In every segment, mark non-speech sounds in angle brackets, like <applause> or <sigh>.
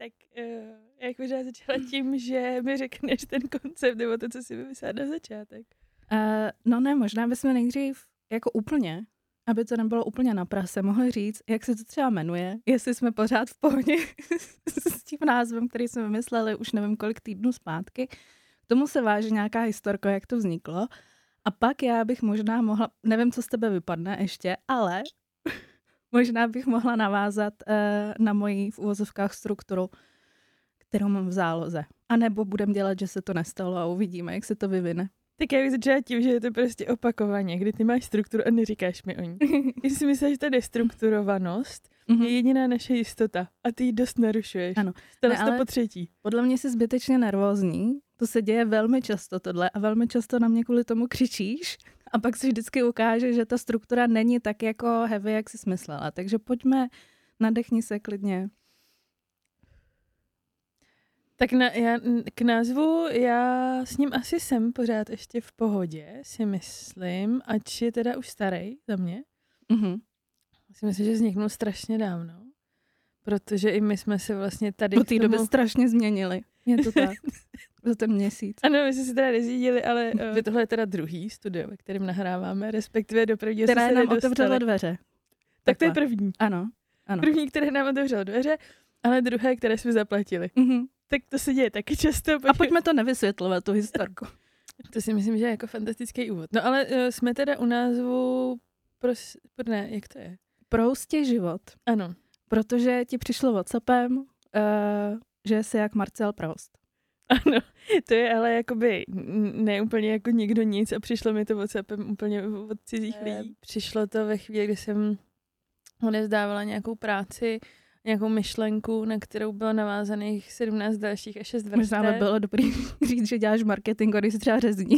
tak uh, jak možná začala tím, že mi řekneš ten koncept, nebo to, co si vymyslela na začátek. Uh, no ne, možná bychom nejdřív jako úplně, aby to nebylo úplně na prase, mohli říct, jak se to třeba jmenuje, jestli jsme pořád v pohodě <laughs> s tím názvem, který jsme vymysleli už nevím kolik týdnů zpátky. K tomu se váží nějaká historka, jak to vzniklo. A pak já bych možná mohla, nevím, co z tebe vypadne ještě, ale možná bych mohla navázat uh, na moji v uvozovkách strukturu, kterou mám v záloze. A nebo budem dělat, že se to nestalo a uvidíme, jak se to vyvine. Tak já bych začala tím, že je to prostě opakovaně, kdy ty máš strukturu a neříkáš mi o ní. <laughs> Já si myslím, že ta destrukturovanost mm-hmm. je jediná naše jistota a ty ji dost narušuješ. Ano. Stalo se to po třetí. Podle mě jsi zbytečně nervózní, to se děje velmi často tohle a velmi často na mě kvůli tomu křičíš a pak se vždycky ukáže, že ta struktura není tak jako heavy, jak jsi smyslela. Takže pojďme, nadechni se klidně. Tak na, já, k názvu já s ním asi jsem pořád ještě v pohodě, si myslím, ač je teda už starý za mě. Mm-hmm. Si myslím, že vzniknul strašně dávno, protože i my jsme se vlastně tady... Po té tomu... době strašně změnili. Je to tak. <laughs> za ten měsíc. Ano, my jsme se teda nezjídili, ale <laughs> uh, tohle je teda druhý studio, ve kterém nahráváme, respektive do prvního Která se nám otevřela dveře. Tak to je první. Ano, ano. První, které nám otevřelo dveře, ale druhé, které jsme zaplatili. Mm-hmm. Tak to se děje taky často. Pojď... A pojďme to nevysvětlovat, tu historku. <laughs> to si myslím, že je jako fantastický úvod. No ale uh, jsme teda u názvu, pros... ne, jak to je? Proustě život. Ano. Protože ti přišlo WhatsAppem, uh, že jsi jak Marcel Proust. Ano, to je ale jakoby ne úplně jako nikdo nic a přišlo mi to WhatsAppem úplně od cizích lidí. Přišlo to ve chvíli, kdy jsem odevzdávala nějakou práci, nějakou myšlenku, na kterou bylo navázaných 17 dalších a 6 vrstev. Možná by bylo dobrý <laughs> říct, že děláš marketing, když se třeba řezní.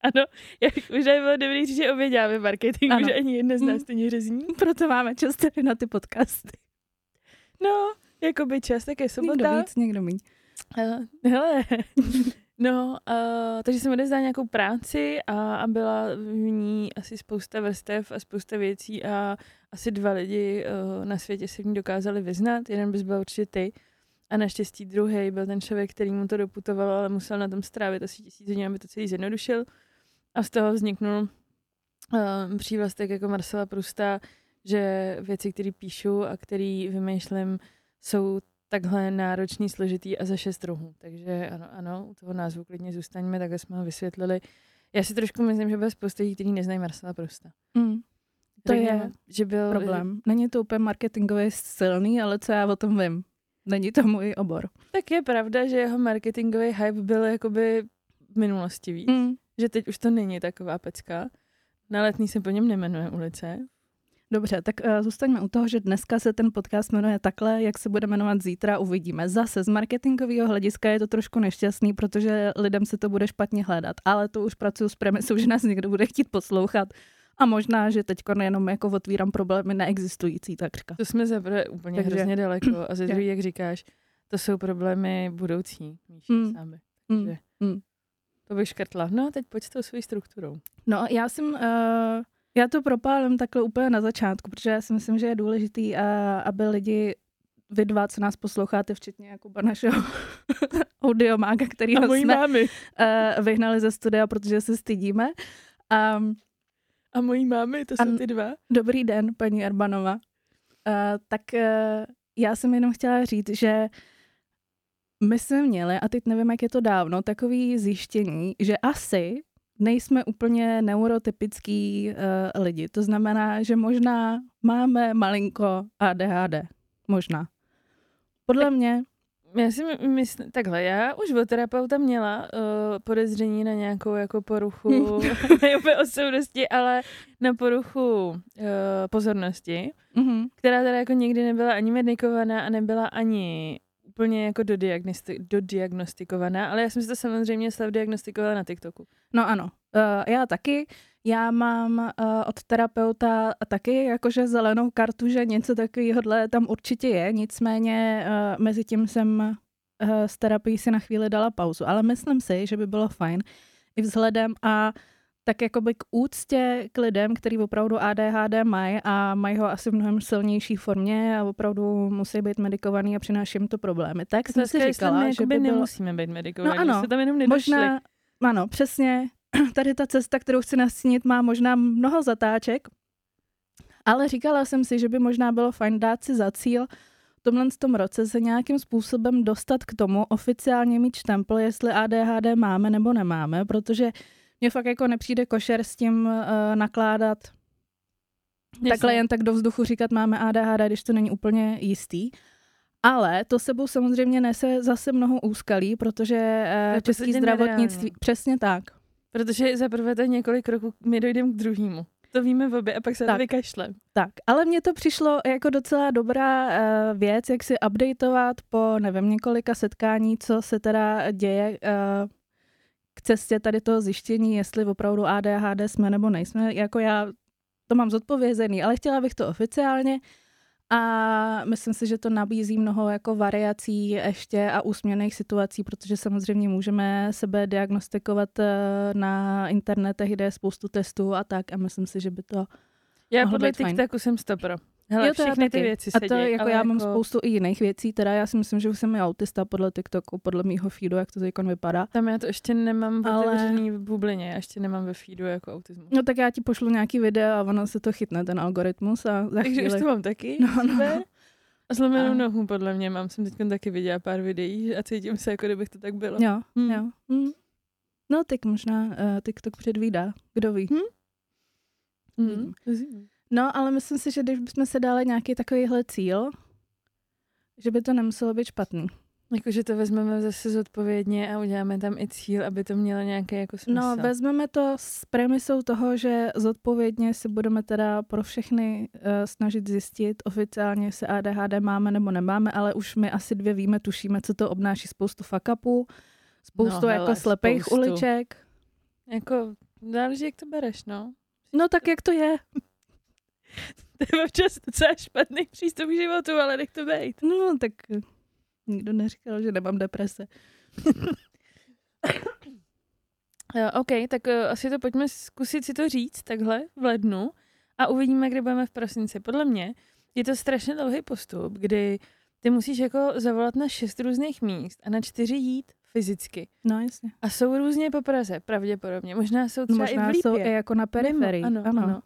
Ano, jak už bylo dobrý říct, že obě děláme marketing, ano. že ani jedna z nás to řezní. Proto máme čas tady na ty podcasty. No, jako by čas, tak je sobota. Někdo víc, někdo míň. Uh, <laughs> hele, no, uh, takže jsem odezdala nějakou práci a, a byla v ní asi spousta vrstev a spousta věcí a asi dva lidi uh, na světě se v ní dokázali vyznat. Jeden bys byl určitě ty a naštěstí druhý byl ten člověk, který mu to doputoval, ale musel na tom strávit asi tisíc dní, aby to celý zjednodušil. A z toho vzniknul uh, přívlastek jako Marcela Prusta, že věci, které píšu a které vymýšlím, jsou takhle náročný, složitý a za šest rohů. Takže ano, ano, u toho názvu klidně zůstaňme, takhle jsme ho vysvětlili. Já si trošku myslím, že byl spousta lidí, kteří neznají Marcela Prusta. Mm. To Takže, je že byl, problém. Není to úplně marketingově silný, ale co já o tom vím. Není to můj obor. Tak je pravda, že jeho marketingový hype byl jakoby v minulosti víc. Mm. Že teď už to není taková pecka. Na letní se po něm nemenuje ulice. Dobře, tak uh, zůstaňme u toho, že dneska se ten podcast jmenuje takhle, jak se bude jmenovat zítra, uvidíme. Zase z marketingového hlediska je to trošku nešťastný, protože lidem se to bude špatně hledat, ale to už pracuji s premisou, že nás někdo bude chtít poslouchat a možná, že teď jenom jako otvírám problémy neexistující takřka. To jsme zaprvé úplně Takže... hrozně daleko a ze <clears throat> druhý, jak říkáš, to jsou problémy budoucí, Míši, mm. sami. Mm. Takže mm. to bych škrtla. No a teď pojď s tou svojí strukturou. No já jsem... Uh já to propálím takhle úplně na začátku, protože já si myslím, že je důležitý, aby lidi vy dva, co nás posloucháte, včetně Jakuba našeho <laughs> audiomága, který jsme mámy. Uh, vyhnali ze studia, protože se stydíme. Um, a mojí mámy, to jsou ty dva. Dobrý den, paní Arbanova. Uh, tak uh, já jsem jenom chtěla říct, že my jsme měli, a teď nevím, jak je to dávno, takový zjištění, že asi nejsme úplně neurotypický uh, lidi. To znamená, že možná máme malinko ADHD. Možná. Podle tak, mě... Já si myslím, takhle, já už od terapeuta měla uh, podezření na nějakou jako poruchu, <laughs> ne osobnosti, ale na poruchu uh, pozornosti, mm-hmm. která teda jako nikdy nebyla ani medikovaná a nebyla ani úplně jako dodiagnosti- dodiagnostikovaná, ale já jsem si to samozřejmě slav diagnostikovala na TikToku. No ano, uh, já taky. Já mám uh, od terapeuta taky jakože zelenou kartu, že něco takového tam určitě je, nicméně uh, mezi tím jsem uh, s terapií si na chvíli dala pauzu, ale myslím si, že by bylo fajn i vzhledem a tak jakoby k úctě k lidem, který opravdu ADHD mají a mají ho asi v mnohem silnější formě a opravdu musí být medikovaný a přináší jim to problémy. Tak jsem si říkala, že by bylo... nemusíme být medikovaní, No ano, se tam jenom nedošli. Možná, ano, přesně. <clears throat> Tady ta cesta, kterou chci nastínit, má možná mnoho zatáček, ale říkala jsem si, že by možná bylo fajn dát si za cíl v tomhle tom roce se nějakým způsobem dostat k tomu, oficiálně mít štempel, jestli ADHD máme nebo nemáme, protože mně fakt jako nepřijde košer s tím uh, nakládat Jasně. takhle jen tak do vzduchu říkat máme ADHD, když to není úplně jistý. Ale to sebou samozřejmě nese zase mnoho úskalí, protože uh, český podstatě zdravotnictví, nereálný. přesně tak. Protože za prvé to několik kroků, my dojdeme k druhému. To víme v obě a pak se Tak. to vykašlem. Tak, ale mně to přišlo jako docela dobrá uh, věc, jak si updateovat po, nevím, několika setkání, co se teda děje uh, cestě tady toho zjištění, jestli opravdu ADHD jsme nebo nejsme. Jako já to mám zodpovězený, ale chtěla bych to oficiálně a myslím si, že to nabízí mnoho jako variací ještě a úsměvných situací, protože samozřejmě můžeme sebe diagnostikovat eh, na internetech, kde je spoustu testů a tak a myslím si, že by to Já podle. TikToku jsem stopro. Hele, Jo, to všechny ty věci A se to dějí, jako ale já mám jako... spoustu i jiných věcí, teda já si myslím, že už jsem i autista podle TikToku, podle mýho feedu, jak to teď vypadá. Tam já to ještě nemám Ale- otevřený v bublině, já ještě nemám ve feedu jako autismus. No tak já ti pošlu nějaký video a ono se to chytne, ten algoritmus a za Takže chvíli... už to mám taky. No, no. A zlomenou A- nohu, podle mě mám. Jsem teď taky viděla pár videí a cítím se, jako kdybych to tak bylo. Jo, Hmm. jo. Hm. No tak možná uh, TikTok předvídá, kdo ví. Hmm. Hmm. No, ale myslím si, že když bychom se dali nějaký takovýhle cíl, že by to nemuselo být špatný. Jakože to vezmeme zase zodpovědně a uděláme tam i cíl, aby to mělo nějaký jako smysl. No, vezmeme to s premisou toho, že zodpovědně si budeme teda pro všechny uh, snažit zjistit oficiálně, jestli ADHD máme nebo nemáme, ale už my asi dvě víme, tušíme, co to obnáší spoustu fuck upů, spoustu No, jako hele, slepých spoustu. uliček. Jako, záleží, jak to bereš, no. No tak jak to je? To je občas docela špatný přístup k životu, ale nech to být. No tak eh, nikdo neříkal, že nemám deprese. Jo, <coughs> OK, tak uh, asi to pojďme zkusit si to říct takhle v lednu a uvidíme, kde budeme v prosinci. Podle mě je to strašně dlouhý postup, kdy ty musíš jako zavolat na šest různých míst a na čtyři jít fyzicky. No jasně. A jsou různě po Praze, pravděpodobně. Možná jsou třeba Možná i v Lípě. jsou i jako na periferii. Mimo, ano, ano.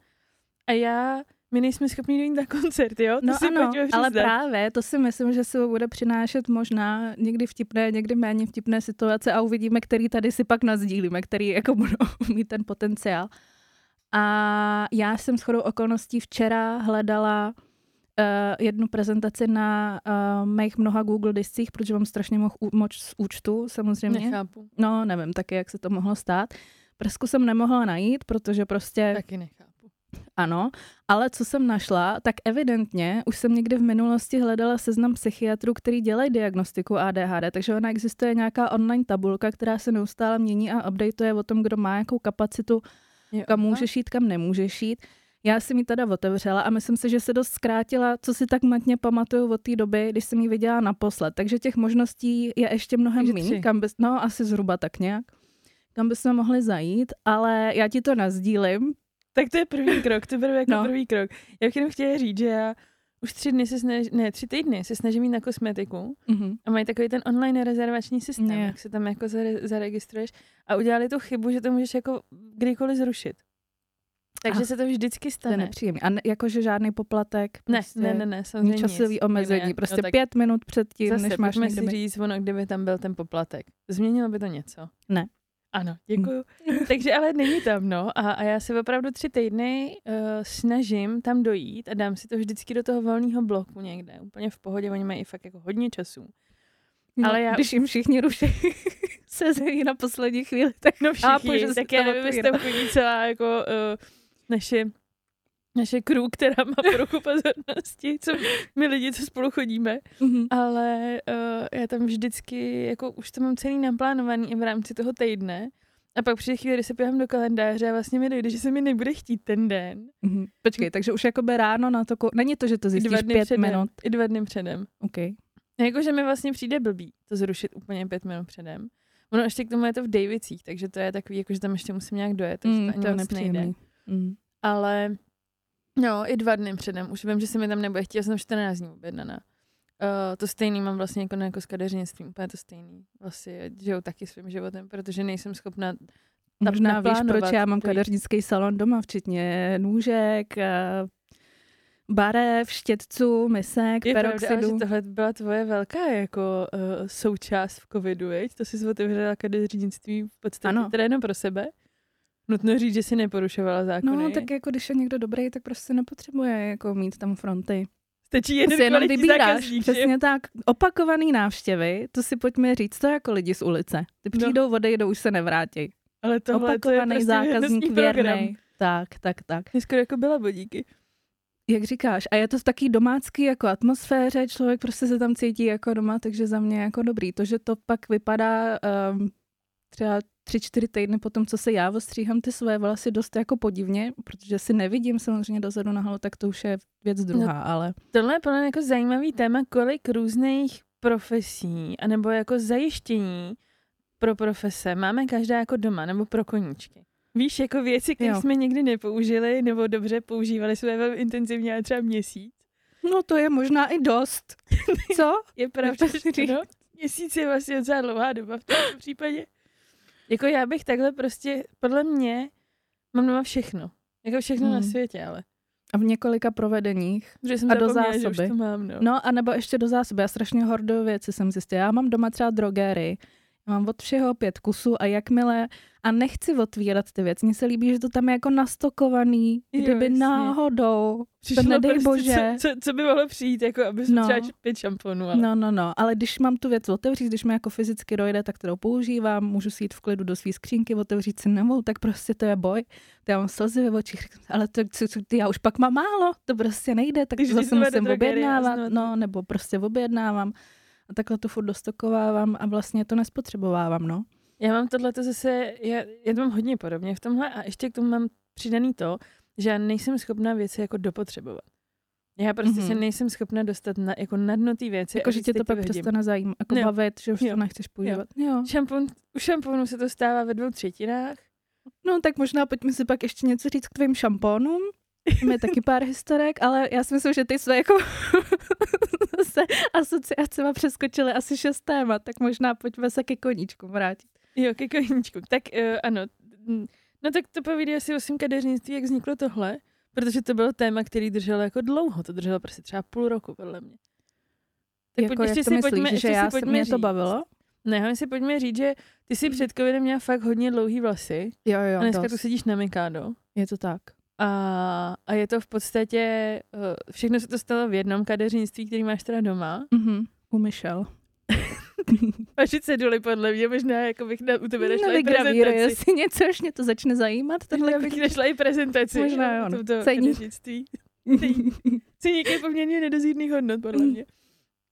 A já, my nejsme schopni dojít na koncert, jo? To No si ano, ale právě to si myslím, že se bude přinášet možná někdy vtipné, někdy méně vtipné situace a uvidíme, který tady si pak nazdílíme, který jako budou <laughs> mít ten potenciál. A já jsem shodou okolností včera hledala uh, jednu prezentaci na uh, mých mnoha Google discích, protože mám strašně moc, moc z účtu samozřejmě. Nechápu. No, nevím taky, jak se to mohlo stát. Prsku jsem nemohla najít, protože prostě Taky nechápu. Ano, ale co jsem našla, tak evidentně už jsem někdy v minulosti hledala seznam psychiatrů, který dělají diagnostiku ADHD, takže ona existuje nějaká online tabulka, která se neustále mění a updateuje o tom, kdo má jakou kapacitu, Jo, kam aha. můžeš jít, kam nemůžeš jít. Já jsem ji teda otevřela a myslím si, že se dost zkrátila, co si tak matně pamatuju od té doby, když jsem ji viděla naposled. Takže těch možností je ještě mnohem méně, kam bys, no asi zhruba tak nějak, kam bychom mohli zajít, ale já ti to nazdílím, Tak to je první <laughs> krok, to beru jako No. no. první krok. Já bych jenom chtěla říct, že já už tři dny se snaž, ne, tři týdny se snažím jít na kosmetiku Mhm. a mají takový ten online rezervační systém, Je. jak se tam jako zare, zaregistruješ a udělali tu chybu, že to můžeš jako kdykoliv zrušit. Takže Ah, se to vždycky To je stane. nepříjemný. A ne, jakože žádný poplatek. Ne, Prostě ne, ne, ne, samozřejmě časový nic. omezení. Ne, prostě no, tak pět minut před tím, Zase, než máš někde si říct, ono, kdyby tam byl ten poplatek. Změnilo by to něco? Ne. Ano, děkuju. <laughs> Takže ale není tam, no. A, a já se opravdu tři týdny uh, snažím tam dojít a dám si to vždycky do toho volného bloku někde. Úplně v pohodě, oni mají i fakt jako hodně času. No, ale já- Když jim všichni ruší <laughs> sezení na poslední chvíli, tak No chápu, všichni, že se tak já nevím, jestli chodí celá jako uh, naše naše crew, která má poruchu pozornosti, co my lidi, co spolu chodíme, Mhm. ale uh, já tam vždycky, jako už to mám celý naplánovaný i v rámci toho týdne a pak přijde chvíli, kdy se pěhám do kalendáře a vlastně mi dojde, že se mi nebude chtít ten den. Mhm. Počkej, takže už jakoby ráno na to, ko- není to, že to zjistíš dva dny pět předem. minut. I dva dny předem. Okay. Jakože mi vlastně přijde blbý to zrušit úplně pět minut předem, Ono ještě k tomu je to v Davicích, takže to je takový, jako že tam ještě musím nějak dojet, takže Mm, to to nepříjemný. Mm. Ale no, i dva dny předem. Už vím, že se mi tam nebude chtít, já jsem 14 dní objednaná. Uh, to stejný mám vlastně jako, jako s kadeřnictvím, úplně to stejný. Vlastně žiju taky svým životem, protože nejsem schopna tam Možná víš, proč já mám kadeřnický salon doma, včetně nůžek, eh, barev, štětců, misek, Je pravda, že peroxidu. tohle byla tvoje velká jako uh, součást v covidu, veď? To jsi otevřela kadeřnictví v podstatě Ano. teda jenom pro sebe. Nutno říct, že si neporušovala zákony. No, tak jako když je někdo dobrý, tak prostě nepotřebuje jako mít tam fronty. Stačí jeden si jenom vybíráš, zákazník, přesně tak. Opakovaný návštěvy, to si pojďme říct, to jako lidi z ulice. Ty No. přijdou, odejdou, už se nevrátí. Ale tohle to je Opakovaný prostě zákazník věrný. Tak, tak, tak. Mě skoro jako byla bodíky. Jak říkáš, a je to v taký domácký jako atmosféře, člověk prostě se tam cítí jako doma, takže za mě jako dobrý. To, že to pak vypadá um, třeba tři, čtyři týdny po tom, co se já ostříhám ty své vlasy dost jako podivně, protože si nevidím samozřejmě dozadu na tak to už je věc druhá, no. ale Tohle je plně jako zajímavý téma, kolik různých profesí, anebo jako zajištění pro profese máme každá jako doma, nebo pro koníčky. Víš, jako věci, které Jo. jsme nikdy nepoužili, nebo dobře používali jsme velmi intenzivně, ale třeba měsíc. no to je možná i dost. <laughs> Co? Je pravda, že no, měsíc je vlastně docela dlouhá doba v tomto případě. Jako já bych takhle prostě, podle mě, mám doma všechno. Jako všechno hmm. na světě, ale. A v několika provedeních. Protože jsem A do zapomněla, že zásoby. už to mám, no. No a nebo ještě do zásoby. Já strašně horduju věci, jsem zjistila. Já mám doma třeba drogery. Já mám od všeho pět kusů a jakmile... A nechci otvírat ty věci. Mně se líbí, že to tam je jako nastokovaný. Jo, Kdyby jasně. náhodou. Přišlo nedej prostě, bože. Co, co, co, by mohlo přijít, jako aby No. no. třeba pět šamponů, ale No, no, no. Ale když mám tu věc otevřít, když mi jako fyzicky dojde, tak to používám. Můžu si jít v klidu do své skřínky, otevřít si novou, tak prostě to je boj. To já mám slzy ve očích, ale to, co, co, ty, já už pak mám málo, to prostě nejde, tak Takže to zase musím objednávat, znovu- no, nebo prostě objednávám. A takhle to furt dostokovávám a vlastně to nespotřebovávám, no. Já mám tohle zase, já, já to mám hodně podobně v tomhle a ještě k tomu mám přidaný to, že já nejsem schopná věci jako dopotřebovat. Já prostě mm-hmm. se nejsem schopna dostat na, jako na dno té věci. Jako, že tě to pak vyhodím. přestane zajímat, jako Jo. bavit, že už Jo. to nechceš používat. Jo. Šampon, u šamponu se to stává ve dvou třetinách. No tak možná pojďme si pak ještě něco říct k tvým šampónům. Je taky pár historek, ale já si myslím, že ty své jako <laughs> zase asociacema přeskočily asi šest témat, tak možná pojďme se ke koníčku vrátit. Jo, ke koníčku. Tak uh, ano. No tak to povídá asi o svým kadeřnictví, jak vzniklo tohle, protože to bylo téma, který drželo jako dlouho. To drželo prostě třeba půl roku, podle mě. Tak jako, pojď, jak ještě to si myslíš, pojďme, že ještě já si se, pojďme mě to říct. bavilo? Ne, my si pojďme říct, že ty si před covidem měla fakt hodně dlouhý vlasy Jo, jo, a dneska dost. tu sedíš na Mikado. Je to tak. A, a je to v podstatě, uh, všechno se to stalo v jednom kadeřnictví, který máš teda doma. Mhm. U Michelle. <laughs> <laughs> Vaši ceduly podle mě, možná jako bych na, u tebe našla i Nevygravíruj prezentaci. si něco, až mě to začne zajímat. Tenhle bych našla i prezentaci. Možná jo, no. tomto Ceník. Ceník je poměrně nedozírných hodnot, podle mě.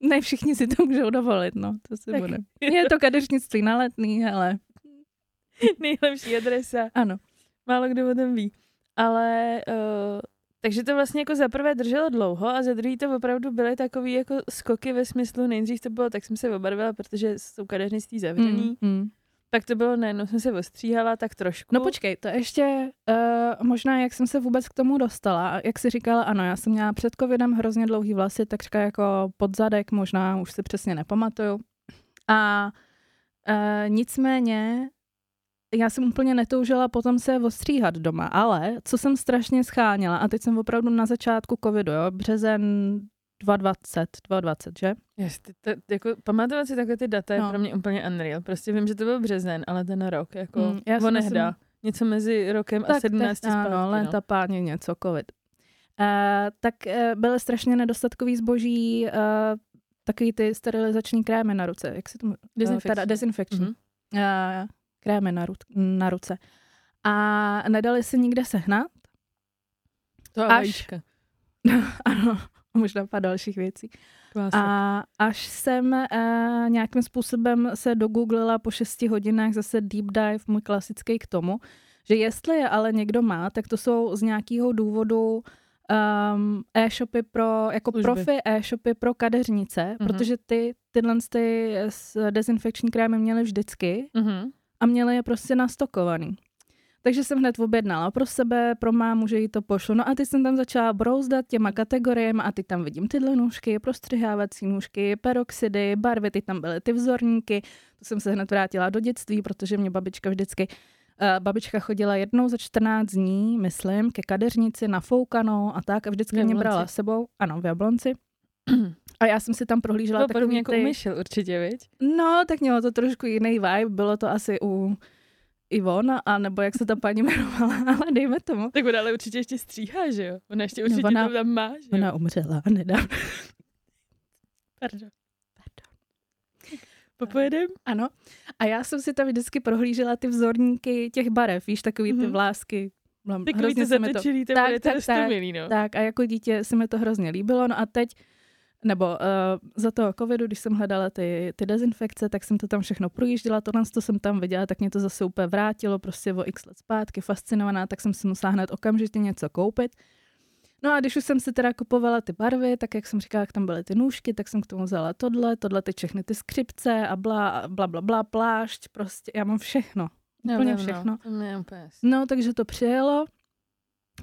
Ne, všichni si to můžou dovolit, no, to si Tak. bude. Je to kadeřnictví na letný, ale <laughs> Nejlepší adresa. ano. Málo kdo o tom ví. Ale uh, takže to vlastně jako za prvé drželo dlouho a za druhý to opravdu byly takový jako skoky ve smyslu, nejdřív to bylo, tak jsem se obarvila, protože jsou kadeřnictví zavřený. Mm, mm. Pak to bylo najednou jsem se ostříhala tak trošku. No počkej, to ještě uh, možná, jak jsem se vůbec k tomu dostala. A Jak jsi říkala, ano, já jsem měla před covidem hrozně dlouhý vlasy, takřka jako podzadek, možná už si přesně nepamatuju. A uh, nicméně já jsem úplně netoužila potom se ostříhat doma, ale co jsem strašně scháněla, a teď jsem opravdu na začátku covidu, jo, březen 2020, 2020, že? Yes, ty, to, jako, pamatovat si takové ty data je No. pro mě úplně unreal. Prostě vím, že to byl březen, ale ten rok, jako, Mm, já onehda. myslím- Něco mezi rokem a 17 tak, zpátky. ano, léta páně něco, covid. Uh, tak uh, byly strašně nedostatkový zboží, uh, takový ty sterilizační krémy na ruce, jak se tomu... Dezinfekční. teda dezinfekční. Mhm. Uh, krémy na, ru, na ruce. A nedali se nikde sehnat. To Až- vajíčka. <laughs> ano, možná pár dalších věcí. Klásek. A až jsem uh, nějakým způsobem se dogooglila po šesti hodinách zase deep dive, můj klasický k tomu, že jestli je ale někdo má, tak to jsou z nějakého důvodu um, e-shopy pro, jako Služby. profi e-shopy pro kadeřnice, Mhm. protože ty tyhle ty s- dezinfekční krémy měly vždycky Mhm. A měly je prostě nastokovaný. Takže jsem hned objednala pro sebe, pro mámu, že jí to pošlu. No a teď jsem tam začala brouzdat těma kategoriemi a teď tam vidím tyhle nůžky, prostřihávací nůžky, peroxidy, barvy, teď tam byly ty vzorníky. To jsem se hned vrátila do dětství, protože mě babička vždycky Uh, babička chodila jednou za 14 dní, myslím, ke kadeřnici nafoukanou a tak a vždycky mě brala s sebou, ano, v Jablonci. <clears throat> A já jsem si tam prohlížela podobně takový jako ty... umyšel určitě, viď? No, tak mělo to trošku jiný vibe, bylo to asi u Ivona, a nebo jak se ta paní <laughs> jmenovala, ale dejme tomu. Tak ona ale určitě ještě stříhá, že jo? Ona ještě určitě ona- to tam má, že jo? Ona umřela <laughs> nedávno. Pardon. Popojedem? Ano. A já jsem si tam vždycky prohlížela ty vzorníky těch barev, víš, takový ty Mhm. vlásky. Mám- Takový to se mi to, to Tak, to tak, tak. no. tak a jako dítě se mi to hrozně líbilo, no a teď nebo uh, za toho covidu, když jsem hledala ty, ty dezinfekce, tak jsem to tam všechno projížděla, tohle to jsem tam viděla, tak mě to zase úplně vrátilo, prostě o x let zpátky, fascinovaná, tak jsem si musela hned okamžitě něco koupit. No a když už jsem si teda kupovala ty barvy, tak jak jsem říkala, jak tam byly ty nůžky, tak jsem k tomu vzala tohle, tohle ty všechny ty skřipce a bla, bla, bla, bla, plášť, prostě já mám všechno. Úplně všechno. Úplně jasný. No, takže to přijelo.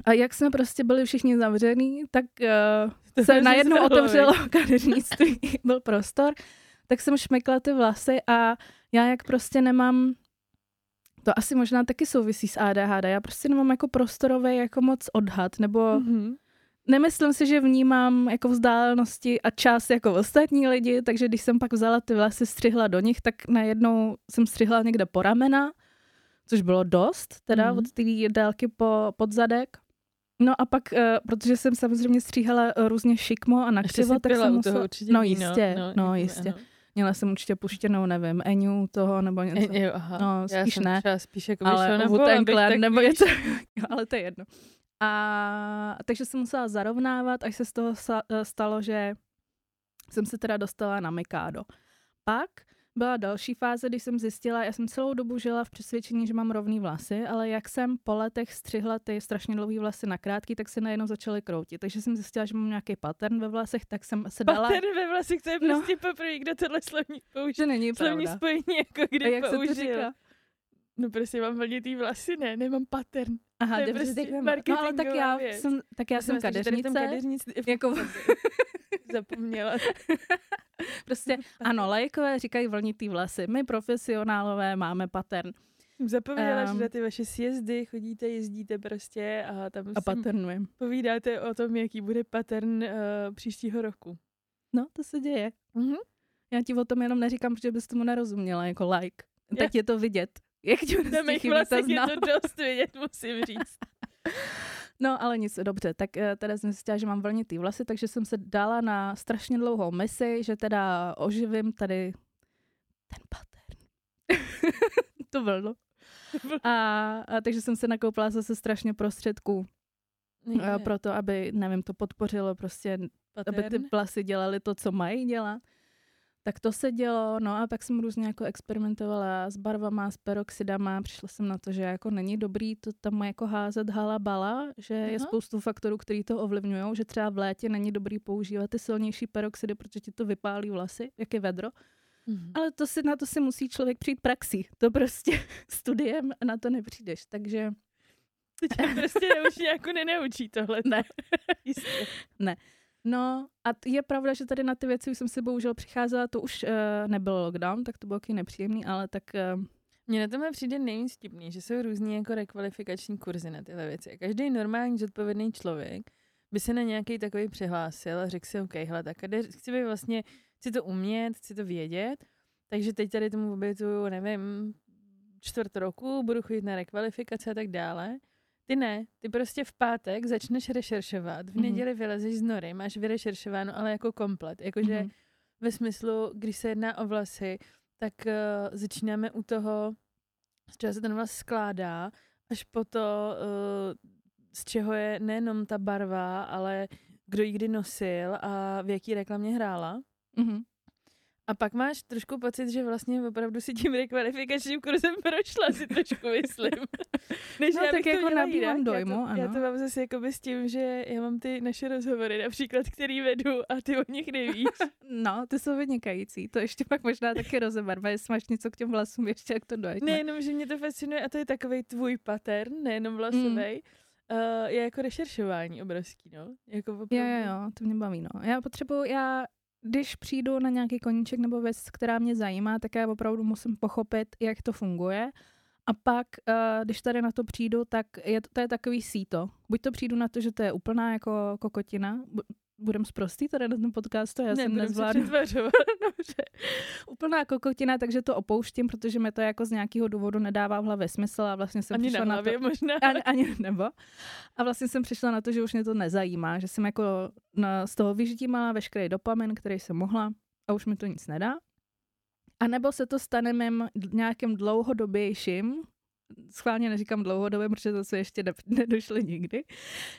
A jak jsme prostě byli všichni zavřený, tak <laughs> uh, se najednou otevřelo <laughs> kadeřnictví, byl prostor, tak jsem šmekla ty vlasy a já jak prostě nemám, to asi možná taky souvisí s ADHD, já prostě nemám jako prostorový jako moc odhad, nebo Mhm. nemyslím si, že vnímám jako vzdálenosti a čas jako ostatní lidi, takže když jsem pak vzala ty vlasy, střihla do nich, tak najednou jsem střihla někde po ramena, což bylo dost, teda Mhm. od té délky po podzadek. No a pak, eh, protože jsem samozřejmě stříhala eh, různě šikmo a nakřivo, tak jsem musela... určitě no jistě, no, jako jistě. ano. Měla jsem určitě puštěnou, nevím, Eňu toho nebo něco. E, jo, aha. No, Já spíš jsem ne. třeba spíš jako ale na Wu pol, Tang abych Clan tak, nebo něco, <laughs> ale to je jedno. A takže jsem musela zarovnávat, až se z toho eh, stalo, že jsem se teda dostala na Mikado. Pak byla další fáze, když jsem zjistila, já jsem celou dobu žila v přesvědčení, že mám rovný vlasy, ale jak jsem po letech střihla ty strašně dlouhé vlasy na krátký, tak se najednou začaly kroutit. Takže jsem zjistila, že mám nějaký pattern ve vlasech, tak jsem se dala... Pattern ve vlasech, to je No. prostě poprvé, kdo tohle slovní použil. Že není Slovní pravda. spojení, jako A kdy jak se to použil. říká? No prostě mám vlnitý vlasy, ne, nemám pattern. Aha, To je dobře, prostě. No ale tak já věc. jsem, tak já jsem v tom kadeřnice. Jako, <laughs> Zapomněla. <laughs> <laughs> prostě, <laughs> ano, lajkové říkají vlnitý vlasy. My profesionálové máme pattern Zapomněla, Ehm. že na ty vaše sjezdy chodíte, jezdíte prostě a tam a si patternujeme. povídáte o tom, jaký bude pattern uh, příštího roku. No, to se děje. Mhm. Já ti o tom jenom neříkám, protože bys tomu nerozuměla jako like. Je- Tak je to vidět. Jak ti Na prostě chybí ta je to dost vidět, musím říct. <laughs> No, ale nic, dobře. Tak eh, teda jsem zjistila, že mám vlnitý vlasy, takže jsem se dala na strašně dlouhou misi, že teda oživím tady ten pattern. <laughs> to vlno. A, a takže jsem se nakoupila zase strašně prostředků Je, pro proto, aby, nevím, to podpořilo prostě aby ty pattern. vlasy dělaly to, co mají dělat. Tak to se dělo, no a pak jsem různě jako experimentovala s barvama, s peroxidama, přišla jsem na to, že jako není dobrý to tam jako házet hala bala, že je Aha. spoustu faktorů, který to ovlivňují, že třeba v létě není dobrý používat ty silnější peroxidy, protože ti to vypálí vlasy, jak je vedro. Mhm. Ale to si, na to si musí člověk přijít praxí. To prostě <laughs> studiem na to nepřijdeš. Takže Teď tě <laughs> prostě už nějakou nenaučí tohle. Ne. <laughs> Jistě. No a je pravda, že tady na ty věci už jsem si bohužel přicházela, to už uh, nebyl lockdown, tak to bylo taky nepříjemný, ale tak uh, Mně na tomhle přijde nejvíc vtipný, že jsou různý jako rekvalifikační kurzy na tyhle věci. A každý normální zodpovědný člověk by se na nějaký takový přihlásil a řekl si, OK, hele, tak chci být vlastně, chci to umět, chci to vědět, takže teď tady tomu obětuju, nevím, čtvrt roku, budu chodit na rekvalifikace a tak dále. Ty ne, ty prostě v pátek začneš rešeršovat, v Mhm. neděli vylezeš z nory, máš vyrešeršováno, ale jako komplet. Jakože mhm. ve smyslu, když se jedná o vlasy, tak uh, začínáme u toho, z čeho se ten vlas skládá, až po to, uh, z čeho je nejenom ta barva, ale kdo ji kdy nosil a v jaký reklamě hrála. Mhm. A pak máš trošku pocit, že vlastně opravdu si tím rekvalifikačním kurzem prošla, si trošku myslím. <laughs> Než no, já tak jako nabývám dojmu, já to, ano. Já to mám zase jako s tím, že já mám ty naše rozhovory, například, který vedu a ty o nich nevíš. <laughs> no, ty jsou vynikající. To ještě pak možná taky rozebarva, jestli máš něco k těm vlasům, ještě jak to dojde. Nejenom, že mě to fascinuje a to je takový tvůj pattern, nejenom vlasový, mm. Uh, je jako rešeršování obrovský, no. Jako opravdu. Jo, jo, jo, to mě baví, no. Já potřebuji, já když přijdu na nějaký koníček nebo věc, která mě zajímá, tak já opravdu musím pochopit, jak to funguje. A pak, uh, když tady na to přijdu, tak je to, to je takový síto. Buď to přijdu na to, že to je úplná jako kokotina, budem zprostý tady na tom podcastu, já ne, jsem nezvládnu. <laughs> Dobře. Úplná kokotina, takže to opouštím, protože mi to jako z nějakého důvodu nedává v hlavě smysl a vlastně jsem ani přišla na, hlavě, na to. možná. Ani, ani nebo. A vlastně jsem přišla na to, že už mě to nezajímá, že jsem jako na, z toho vyždímala veškerý dopamin, který jsem mohla a už mi to nic nedá. A nebo se to stane mým nějakým dlouhodobějším, schválně neříkám dlouhodobě, protože to se ještě ne, nedošly nikdy,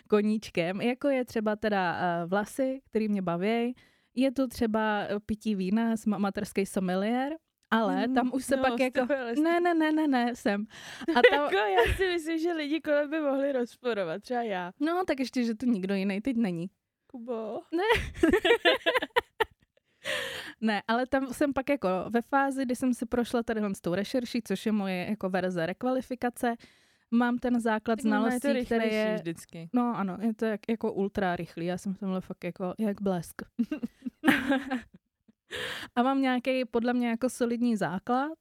koníčkem, jako je třeba teda uh, vlasy, který mě baví, je to třeba eh, pití vína, jsem materský sommelier, ale mm, tam už se no, pak jako... Ne, ne, ne, ne, ne, jsem. A <laughs> tam... jako já si myslím, že lidi kolem by mohli rozporovat, třeba já. No, tak ještě, že tu nikdo jiný teď není. Kubo. Ne. <laughs> <laughs> Ne, ale tam jsem pak jako ve fázi, kdy jsem si prošla tady s tou rešerší, což je moje jako verze rekvalifikace. Mám ten základ tak znalostí, je který je... vždycky. No ano, je to jak, jako ultra rychlý. Já jsem v tomhle fakt jako jak blesk. <laughs> a mám nějaký podle mě jako solidní základ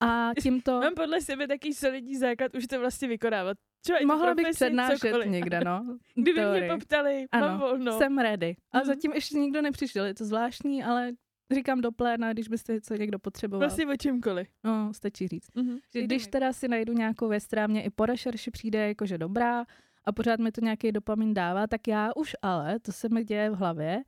a <laughs> tímto... mám podle sebe taký solidní základ, už to vlastně vykonávat. Čo, Mohla bych přednášet cokoliv. někde, no. <laughs> Kdyby Teorii. mě poptali, ano, mám volno. jsem ready. A mm. zatím ještě nikdo nepřišel, je to zvláštní, ale říkám do pléna, když byste něco někdo potřeboval. Vlastně o čemkoliv. No, stačí říct. Mm-hmm. Že když teda si najdu nějakou věc, která mě i po rešerši přijde jakože dobrá a pořád mi to nějaký dopamin dává, tak já už ale, to se mi děje v hlavě,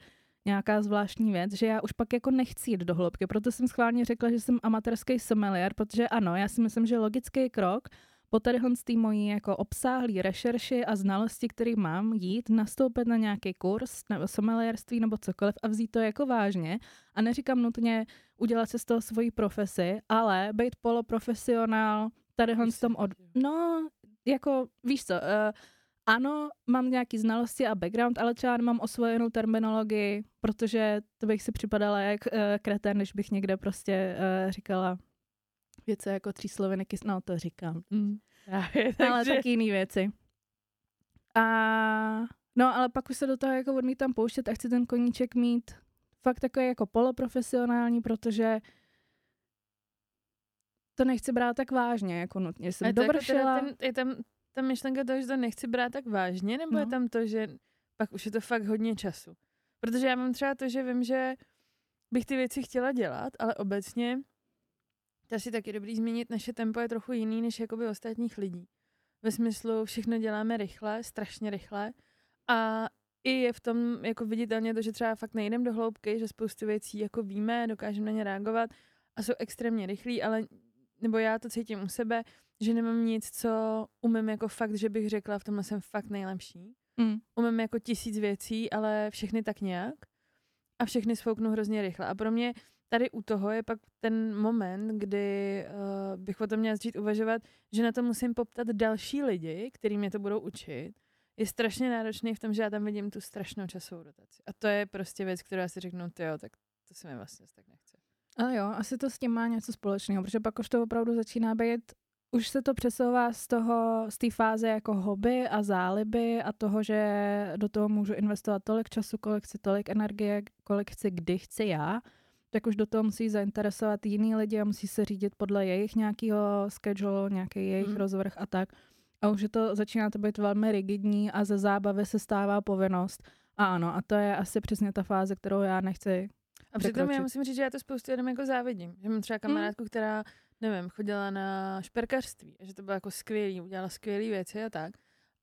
nějaká zvláštní věc, že já už pak jako nechci jít do hloubky. Proto jsem schválně řekla, že jsem amatérský sommelier, protože ano, já si myslím, že logický krok po tadyhle té mojí jako obsáhlý rešerši a znalosti, který mám, jít, nastoupit na nějaký kurz nebo sommelierství nebo cokoliv a vzít to jako vážně. A neříkám nutně udělat se z toho svoji profesi, ale být poloprofesionál tadyhle s tom od... No, jako, víš co, uh, ano, mám nějaký znalosti a background, ale třeba nemám osvojenou terminologii, protože to bych si připadala jak uh, kretén, když bych někde prostě uh, říkala věci jako tří sloviny, no to říkám. Mm. Právě, <laughs> takže... Ale taky jiný věci. A no, ale pak už se do toho jako odmítám pouštět a chci ten koníček mít fakt takový jako poloprofesionální, protože to nechci brát tak vážně, jako nutně jsem dovršila. Jako ten, je tam ta myšlenka toho, že to nechci brát tak vážně, nebo no. je tam to, že pak už je to fakt hodně času? Protože já mám třeba to, že vím, že bych ty věci chtěla dělat, ale obecně to asi taky dobrý zmínit, naše tempo je trochu jiný než jakoby ostatních lidí. Ve smyslu, všechno děláme rychle, strašně rychle a i je v tom jako viditelně to, že třeba fakt nejdem do hloubky, že spoustu věcí jako víme, dokážeme na ně reagovat a jsou extrémně rychlí, ale nebo já to cítím u sebe, že nemám nic, co umím jako fakt, že bych řekla, v tomhle jsem fakt nejlepší. Mm. Umím jako tisíc věcí, ale všechny tak nějak a všechny svouknu hrozně rychle. A pro mě tady u toho je pak ten moment, kdy uh, bych o tom měla začít uvažovat, že na to musím poptat další lidi, kteří mě to budou učit. Je strašně náročný v tom, že já tam vidím tu strašnou časovou rotaci. A to je prostě věc, kterou já si řeknu, jo, tak to se mi vlastně tak nechce. Ale jo, asi to s tím má něco společného, protože pak už to opravdu začíná být už se to přesouvá z toho, z té fáze jako hobby a záliby a toho, že do toho můžu investovat tolik času, kolik chci, tolik energie, kolik chci, kdy chci já, tak už do toho musí zainteresovat jiný lidi a musí se řídit podle jejich nějakého schedule, nějaký jejich mm. rozvrh a tak. A už je to, začíná to být velmi rigidní a ze zábavy se stává povinnost. A ano, a to je asi přesně ta fáze, kterou já nechci a přitom já musím říct, že já to spoustu jenom jako závidím. Že mám třeba kamarádku, mm. která, nevím, chodila na šperkařství že to bylo jako skvělý, udělala skvělé věci a tak.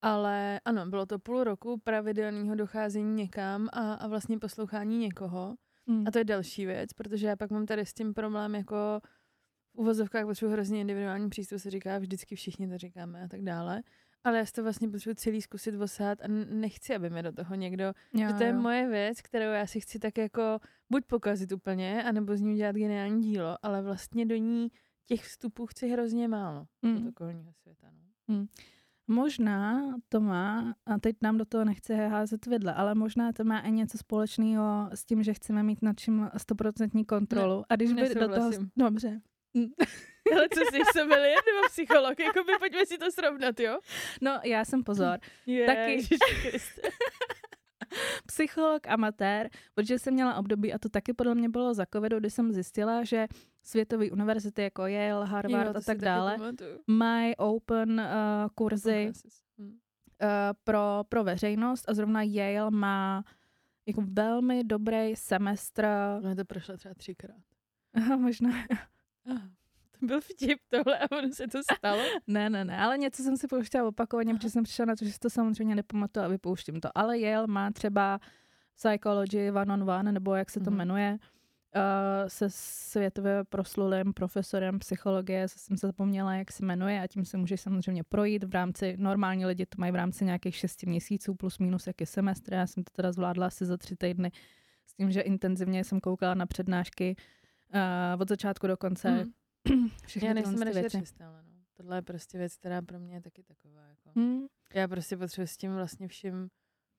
Ale ano, bylo to půl roku pravidelného docházení někam a, a vlastně poslouchání někoho. Mm. A to je další věc, protože já pak mám tady s tím problém jako v uvozovkách potřebuji hrozně individuální přístup, se říká, vždycky všichni to říkáme a tak dále. Ale já si to vlastně potřebuji celý zkusit osát a nechci, aby mi do toho někdo... Jo, že to je jo. moje věc, kterou já si chci tak jako buď pokazit úplně, anebo z ní udělat geniální dílo, ale vlastně do ní těch vstupů chci hrozně málo Mm. od okolního světa. No. Možná to má, a teď nám do toho nechci házet vidle, ale možná to má i něco společného s tím, že chceme mít nad čím stoprocentní kontrolu. a když by do toho... Dobře. <laughs> Ale co jsi, sommelier nebo psycholog? Jakoby pojďme si to srovnat, jo? No, já jsem pozor. <laughs> Taky. <laughs> <laughs> Psycholog, amatér, protože jsem měla období, a to taky podle mě bylo za covidu, kdy jsem zjistila, že světové univerzity jako Yale, Harvard Jo, a tak dále mají open uh, kurzy Hm. uh, pro, pro veřejnost a zrovna Yale má jako velmi dobrý semestr. Ono to prošlo třeba třikrát. Aha, <laughs> možná. Aha, byl vtip tohle a ono se to stalo. <laughs> Ne, ne, ne, ale něco jsem si pouštěla opakovaně, protože jsem přišla na to, že si to samozřejmě nepamatuju a vypouštím to. Ale Yale má třeba Psychology one on one, nebo jak se to Mhm. jmenuje, uh, se světově proslulým profesorem psychologie, jsem se zapomněla, jak se jmenuje a tím se můžeš samozřejmě projít v rámci, normální lidi to mají v rámci nějakých šesti měsíců plus minus jak je semestr, já jsem to teda zvládla asi za tři týdny s tím, že intenzivně jsem koukala na přednášky uh, od začátku do konce. Hmm. <clears throat> Všechny Já nejsem rešeršista, ale no. Tohle je prostě věc, která pro mě je taky taková. Jako. Hmm. Já prostě potřebuji s tím vlastně vším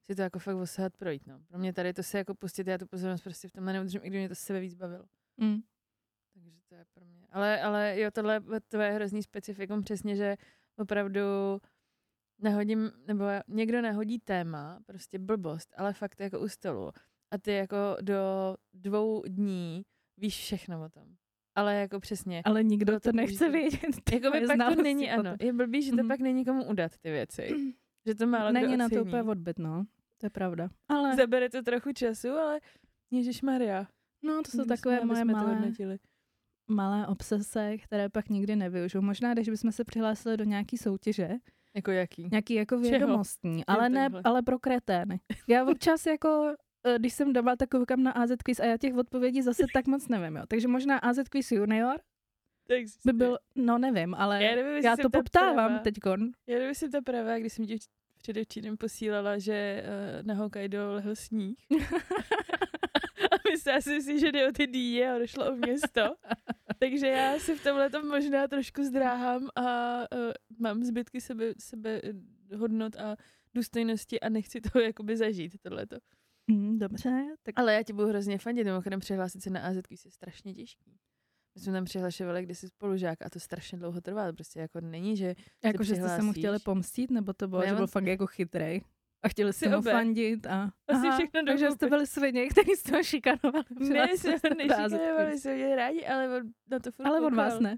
si to jako fakt osahat projít. No. Pro mě tady to se jako pustit, já tu pozornost prostě v tomhle neudržím, i když mě to sebe víc bavilo. Mm. Takže to je pro mě. Ale, ale jo, tohle to je hrozný specifikum přesně, že opravdu nahodím, nebo někdo nahodí téma, prostě blbost, ale fakt jako u stolu. A ty jako do dvou dní víš všechno o tom. Ale jako přesně. Ale nikdo to to nechce vědět. Jako by pak to není, ano. potom. Je blbý, že to Mhm. pak není komu udat ty věci. Že to málo Není na to úplně odbyt, no. To je pravda. Ale Zabere to trochu času, ale Ježíš Maria. no, to jsou takové moje malé, malé obsese, které pak nikdy nevyužiju. Možná, když bychom se přihlásili do nějaký soutěže, Jako jaký? nějaký jako Čeho? vědomostní, ale ne, ale pro kretény. Já občas jako když jsem doma, tak koukám na AZ Quiz a já těch odpovědí zase tak moc nevím, jo. Takže možná AZ Quiz Junior by byl, no nevím, ale Já nevím, já to poptávám teďkon. Já nevím, jestli to pravá, když jsem ti předevčírem posílala, že uh, na Hokkaido lehl sníh. <laughs> a myslela jsem si, že jde o ty dýje a došlo o město. Takže já si v tomhle tom možná trošku zdráhám a uh, mám zbytky sebe, sebe eh, hodnot a důstojnosti a nechci to jakoby zažít, tohleto. Mm, dobře, tak Ale já ti budu hrozně fandit, mimochodem přihlásit se na AZ je strašně těžký. My jsme tam přihlašovali kdysi spolužák a to strašně dlouho trvá. Prostě jako není, že jako, že jste se mu chtěli pomstít, nebo to bylo, Ne, že on- byl fakt jako chytrej. A chtěli Si mu obě. fandit a... Asi všechno takže jste byli svině, který jste ho šikanovali. ne, jste ho nešikanovali, jsme ho měli rádi, ale on na to furt Ale on vás ne.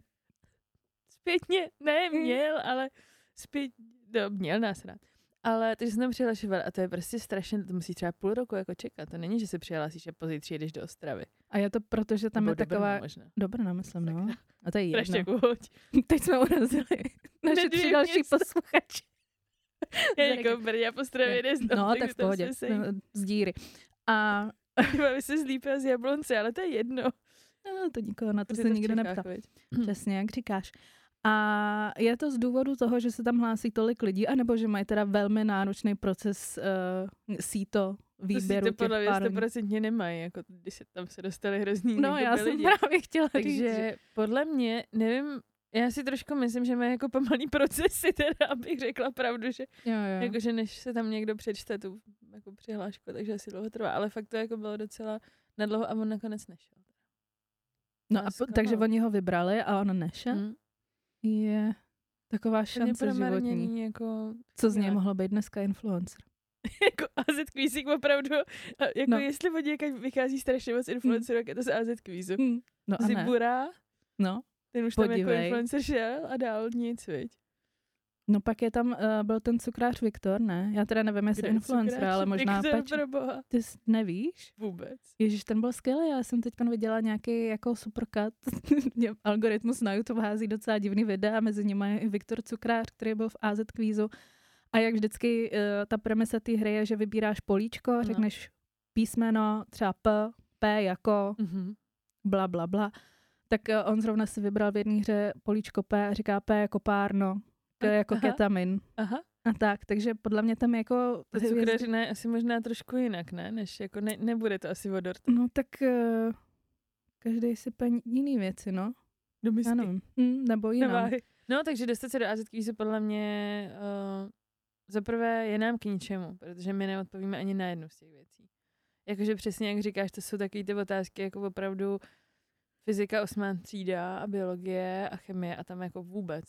Zpětně, ne, Hmm. měl, ale zpětně, no, měl nás rád. Ale takže jsme tam přihlašovali a to je prostě strašně, to musí třeba půl roku jako čekat. To není, že se přihlásíš a pozítří jedeš do Ostravy. A je to proto, že tam Nebo je taková... Dobrá, nemyslím, no. A to je jedno. <laughs> Teď jsme urazili naše tři další města. posluchači. Já v Brně a po Ostravě neznám. No, tak takže v pohodě. No, Z díry. A <laughs> Máme se zlípil z jablonce, ale to je jedno. no, to nikoho na to Protože se nikdo neptá. Přesně, jak říkáš. A je to z důvodu toho, že se tam hlásí tolik lidí, anebo že mají teda velmi náročný proces uh, síto To výběru si to podle mě pár lidí. stoprocentně nemají, jako když se tam se dostali hrozný No, já jsem lidi. právě chtěla říct, že... Takže podle mě, nevím, já si trošku myslím, že mají jako pomalý procesy, <laughs> teda, abych řekla pravdu, že Jo, jo. jakože než se tam někdo přečte tu jako přihlášku, takže asi dlouho trvá, ale fakt to jako bylo docela nadlouho a on nakonec nešel. no a nás po, takže oni ho vybrali a on nešel? Hm. Je taková šance životní. jako, Co z něj mohlo být dneska influencer? <laughs> jako AZ kvízík opravdu, a jako No. jestli od někaď vychází strašně moc influencerů, jak je to z AZ kvízu. Hm. No. Zibura, No. ten už tam jako Podívej. influencer šel a dál nic, viď. No pak je tam, uh, byl ten cukrář Viktor, ne? Já teda nevím, jestli Kde influencer, ale možná Viktor, boha. Ty jsi nevíš? Vůbec. Ježíš, ten byl skvělý, já jsem teď viděla nějaký jako supercut. <laughs> Algoritmus na YouTube hází docela divný videa, mezi nimi je i Viktor Cukrář, který byl v AZ kvízu. A jak vždycky uh, ta premisa té hry je, že vybíráš políčko, No. řekneš písmeno, třeba P, P jako Mhm. bla, bla, bla. Tak uh, on zrovna si vybral v jedné hře políčko P a říká P jako párno, K A- jako aha. ketamin. Aha. a tak, takže podle mě tam jako... Ta cukrařina je asi možná trošku jinak, ne? Než jako ne, nebude to asi od dortu. No tak uh, každý si paní jiný věci, no. Do misky. Ano, mm, nebo jinak. No, takže dostat se do AZ kvízu podle mě uh, za prvé je nám k ničemu, protože my neodpovíme ani na jednu z těch věcí. Jakože přesně jak říkáš, to jsou takové ty otázky jako opravdu fyzika osmá třída a biologie a chemie a tam jako vůbec.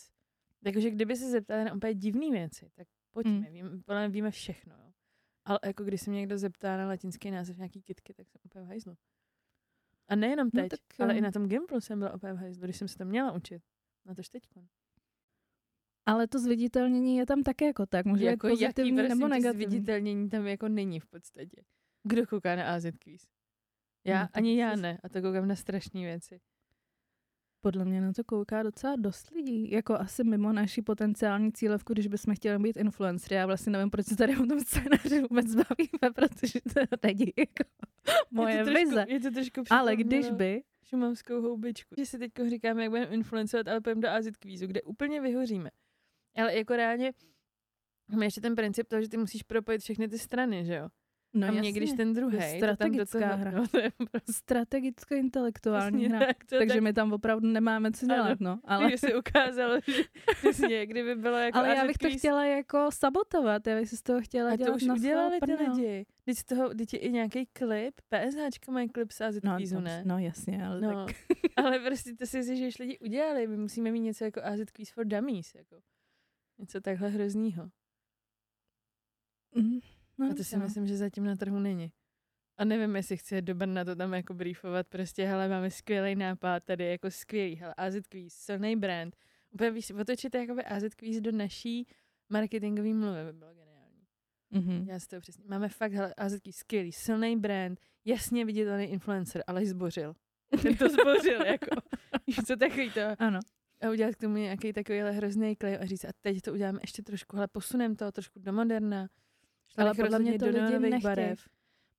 Jakože kdyby se zeptali na úplně divné věci, tak pojďme, mm. víme, podle mě víme všechno. Jo. Ale jako když se mě někdo zeptá na latinský název nějaký kitky, tak jsem úplně v hajzlu. A nejenom teď, no, tak, ale um... i na tom Gimplu jsem byla úplně v hajzlu, když jsem se to měla učit. Na tož teď. Ale to zviditelnění je tam také jako tak. Může jako být pozitivní jaký, nebo negativní. zviditelnění tam jako není v podstatě. Kdo kouká na AZ Quiz? Já, no, ani já ne. A to koukám na strašné věci. Podle mě na to kouká docela dost lidí. Jako asi mimo naší potenciální cílevku, když bychom chtěli být influencery. Já vlastně nevím, proč se tady o tom scénáři vůbec bavíme, protože to není jako moje je to trošku, vize. Je to trošku Ale když by... Šumavskou houbičku. Že si teď říkáme, jak budeme influencovat, ale půjdeme do AZ kvízu, kde úplně vyhoříme. Ale jako reálně máme ještě ten princip toho, že ty musíš propojit všechny ty strany, že jo? No a mě, když ten druhý, strategická hra. <laughs> No, to je prostě... Strategicko-intelektuální hra. Tak, to takže tak... my tam opravdu nemáme co dělat, ano, no. Ale... Kdyby se ukázalo, že <laughs> přesně, kdyby bylo jako Ale já bych to chtěla jako sabotovat, já bych si z toho chtěla a dělat to už udělali ty lidi. Teď toho, teď je i nějaký klip, PSHčka mají klip AZ no, ne? No jasně, ale no, tak. <laughs> ale prostě to si že už lidi udělali, my musíme mít něco jako AZ Quiz for Dummies, jako. Něco takhle hroznýho. Mm. No, a to si no. myslím, že zatím na trhu není. A nevím, jestli chci do Brna to tam jako briefovat, prostě, hele, máme skvělý nápad, tady jako skvělý, hele, AZ Quiz, silný brand. Úplně víš, otočit jakoby AZ Quiz do naší marketingové mluvy by bylo geniální. Mm-hmm. Já si to přesně. Máme fakt, hele, AZ Quiz, skvělý, silný brand, jasně viditelný influencer, ale zbořil. Ten to zbořil, jako. <laughs> Víš, co takový to? Ano. A udělat k tomu nějaký takovýhle hrozný klej a říct, a teď to uděláme ještě trošku, ale posuneme to trošku do moderna ale podle mě to lidi nechtějí. barev.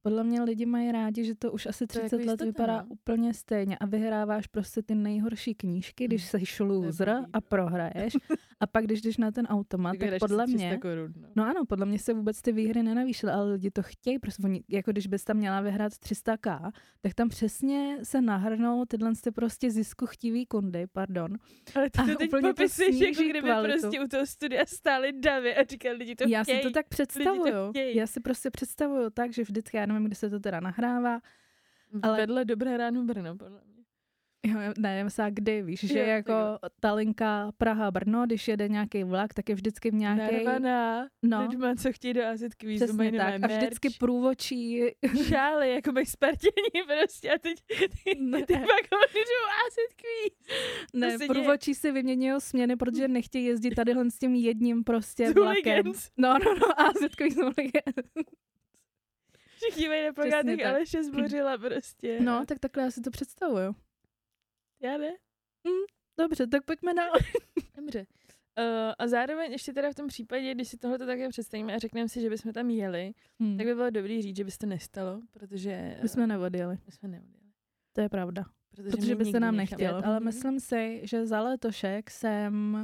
Podle mě lidi mají rádi, že to už asi 30 to let vypadá no. úplně stejně a vyhráváš prostě ty nejhorší knížky, když hmm. jsi loser a prohraješ a pak když jdeš na ten automat, tak, tak podle mě, korun, no. no ano, podle mě se vůbec ty výhry nenavýšily, ale lidi to chtějí, prostě oni, jako když bys tam měla vyhrát 300k, tak tam přesně se nahrnou tyhle ty prostě ziskuchtivý kundy, pardon. Ale ty to teď popisuješ, jako kdyby kvalitu. prostě u toho studia stály davy a říkali lidi to Já chtějí, si to tak představuju. Já si prostě představuju tak, že vždycky, já nevím, kdy se to teda nahrává. Ale... Vedle Dobré ráno Brno, podle mě. Jo, ne, myslím, kdy, víš, že jo, jako jo. ta linka Praha-Brno, když jede nějaký vlak, tak je vždycky v nějaké... Narvaná no. lidma, co chtějí do AZ kvízu, Přesně tak. A vždycky průvočí... Šály, jako by spartění prostě a teď ty, ne. ty pak jdou AZ kvíz. Ne, průvočí si vyměňují směny, protože nechtějí jezdit tady s tím jedním prostě vlakem. No, no, no, AZ kvíz Všichni mají na plakátech Aleše zbořila prostě. <laughs> No, tak takhle já si to představuju. Já ne. Mm, dobře, tak pojďme dál. <laughs> dobře. Uh, a zároveň ještě teda v tom případě, když si tohle také představíme a řekneme si, že bychom tam jeli, hmm. tak by bylo dobrý říct, že by se to nestalo, protože... My jsme neodjeli. My jsme neodjeli. To je pravda. Protože, protože by se nám nechtělo. Ale myslím si, že za letošek jsem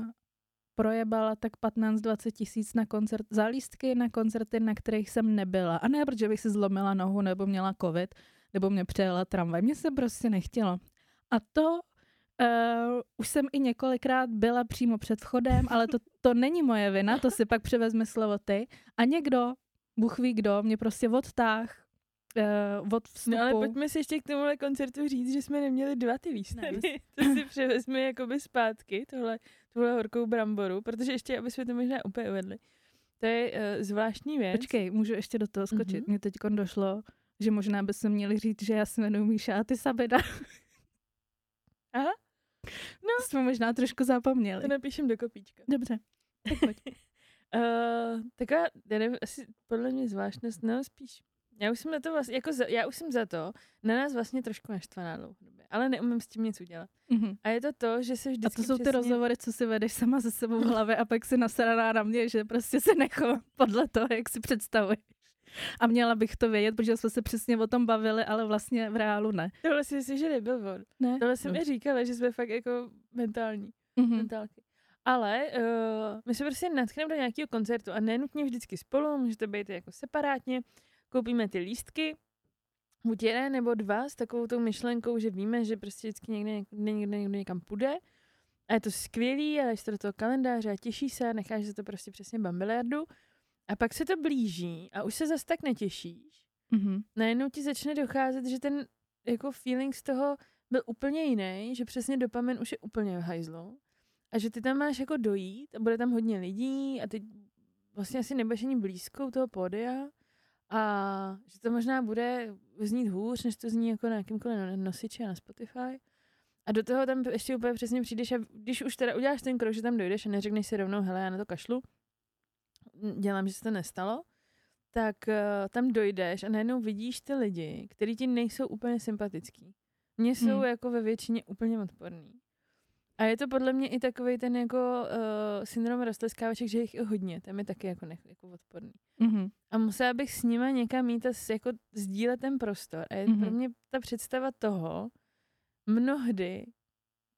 projebala tak 15-20 tisíc na koncert, za lístky na koncerty, na kterých jsem nebyla. A ne, protože bych si zlomila nohu, nebo měla covid, nebo mě přejela tramvaj. Mně se prostě nechtělo. A to Uh, už jsem i několikrát byla přímo před vchodem, ale to, to není moje vina, to si pak převezme slovo ty. A někdo, Bůh ví kdo, mě prostě odtáh uh, od vstupu. No ale pojďme si ještě k tomuhle koncertu říct, že jsme neměli dva ty výstavy. Ne. <laughs> to si převezme jakoby zpátky, tohle, tohle horkou bramboru, protože ještě, aby jsme to možná úplně uvedli. To je uh, zvláštní věc. Počkej, můžu ještě do toho skočit. Mm-hmm. Mně teď došlo, že možná bychom měli říct, že já se jmenuji Míša a ty Sabeda. <laughs> Aha. No. To jsme možná trošku zapomněli. To napíšem do kopíčka. Dobře, tak pojď. uh, <laughs> taková, já nevím, asi podle mě zvláštnost, no spíš. Já už jsem na to vlastně, jako za, já už jsem za to na nás vlastně trošku naštvaná dlouhodobě, ale neumím s tím nic udělat. Mm-hmm. A je to to, že se vždycky A to jsou přesně... ty rozhovory, co si vedeš sama ze sebou v hlavě a pak si nasraná na mě, že prostě se nechovám podle toho, jak si představuješ. A měla bych to vědět, protože jsme se přesně o tom bavili, ale vlastně v reálu ne. Tohle si myslím, že nebyl on. Ne? Tohle jsem mi říkala, že jsme fakt jako mentální. Mm-hmm. Mentálky. Ale uh, my se prostě natchneme do nějakého koncertu a nenutně vždycky spolu, může to být jako separátně, koupíme ty lístky, buď jeden nebo dva s takovou tou myšlenkou, že víme, že prostě vždycky někde, někde, někde, někde někam půjde. A je to skvělý, ale to do toho kalendáře a těší se a necháš se to prostě přesně bambiliardu. A pak se to blíží a už se zase tak netěšíš. Mm-hmm. Najednou ti začne docházet, že ten jako feeling z toho byl úplně jiný, že přesně dopamin už je úplně v hajzlu a že ty tam máš jako dojít a bude tam hodně lidí a ty vlastně asi nebudeš ani blízko u toho pódia a že to možná bude znít hůř, než to zní jako na jakýmkoliv no- nosiči a na Spotify. A do toho tam ještě úplně přesně přijdeš a když už teda uděláš ten krok, že tam dojdeš a neřekneš si rovnou, hele, já na to kašlu, dělám, že se to nestalo, tak uh, tam dojdeš a najednou vidíš ty lidi, kteří ti nejsou úplně sympatický. Mně jsou hmm. jako ve většině úplně odporný. A je to podle mě i takový ten jako uh, syndrom rostleskávaček, že jich je hodně, tam je taky jako, nech, jako odporný. Mm-hmm. A musela bych s nima někam mít a jako sdílet ten prostor. A je mm-hmm. pro mě ta představa toho, mnohdy,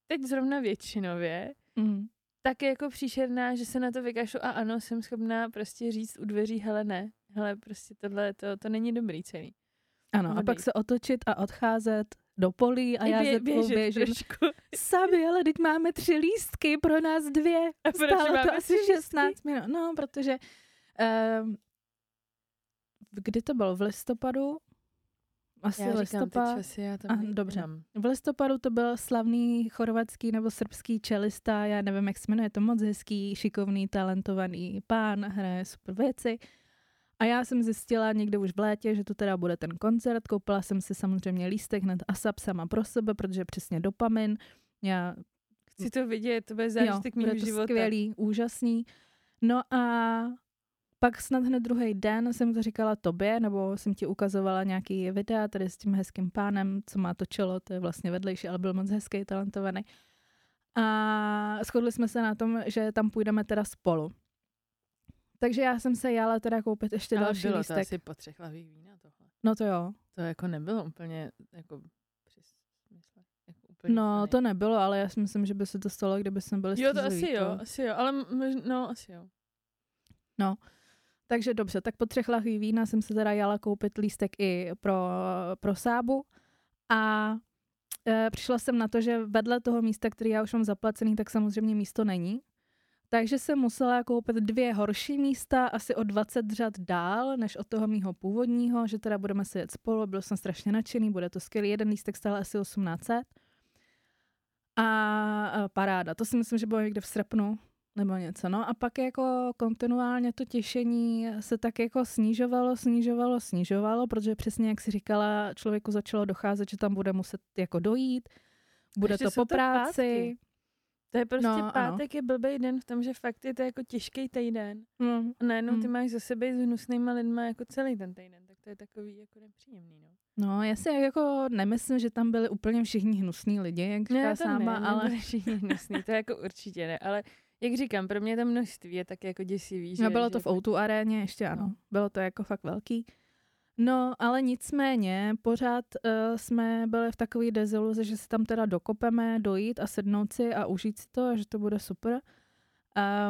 teď zrovna většinově, mm-hmm. tak je jako příšerná, že se na to vykašu a ano, jsem schopná prostě říct u dveří, hele ne, hele prostě tohle, to, to není dobrý celý. Ano, a pak se otočit a odcházet do polí a já bě, běžet běžím. trošku. Sami, ale teď máme tři lístky, pro nás dvě. A proč Stálo máme to asi tři 16 minut. No, protože um, kdy to bylo? V listopadu? Asi Já listopad. ty časy, já to Aha, dobře. V listopadu to byl slavný chorvatský nebo srbský čelista, já nevím, jak se jmenuje, je to moc hezký, šikovný, talentovaný pán, hraje super věci. A já jsem zjistila někde už v létě, že to teda bude ten koncert, koupila jsem si samozřejmě lístek hned ASAP sama pro sebe, protože přesně dopamin. Já Chci to vidět, to bude zážitek mého to života. skvělý, úžasný. No a pak snad hned druhý den jsem to říkala tobě, nebo jsem ti ukazovala nějaký videa tady s tím hezkým pánem, co má to čelo, to je vlastně vedlejší, ale byl moc hezký, talentovaný. A shodli jsme se na tom, že tam půjdeme teda spolu. Takže já jsem se jala teda koupit ještě Ale další bylo lístek. to asi po třech lahvích vína tohle. No to jo. To jako nebylo úplně jako. Jako úplně No úplný. to nebylo, ale já si myslím, že by se to stalo, kdyby jsme byli Jo, to asi jo, asi jo, ale mož, no asi jo. Takže dobře, tak po třech lahví vína jsem se teda jala koupit lístek i pro, pro sábu a e, přišla jsem na to, že vedle toho místa, který já už mám zaplacený, tak samozřejmě místo není. Takže jsem musela koupit dvě horší místa, asi o 20 řad dál, než od toho mýho původního, že teda budeme se jet spolu, byl jsem strašně nadšený, bude to skvělý. Jeden lístek stál asi 1800. A e, paráda, to si myslím, že bylo někde v srpnu, nebo něco. No a pak jako kontinuálně to těšení se tak jako snižovalo, snižovalo, snižovalo, protože přesně jak si říkala, člověku začalo docházet, že tam bude muset jako dojít, bude Ještě to po to práci. pátky. To je prostě No, no, ano. pátek je blbý den v tom, že fakt je to jako těžký týden. Mm. A najednou ty Mm. máš za sebe s hnusnýma lidma jako celý ten týden, tak to je takový jako nepříjemný, no. No, já si jako nemyslím, že tam byli úplně všichni hnusní lidi, jak říká sáma, ne, ale všichni hnusný, to jako určitě ne, ale jak říkám, pro mě to množství je tak jako děsivý, že... no, bylo že to v jako- O2 aréně ještě, ano. No. Bylo to jako fakt velký. No, ale nicméně pořád uh, jsme byli v takové deziluzi, že si tam teda dokopeme, dojít a sednout si a užít si to a že to bude super.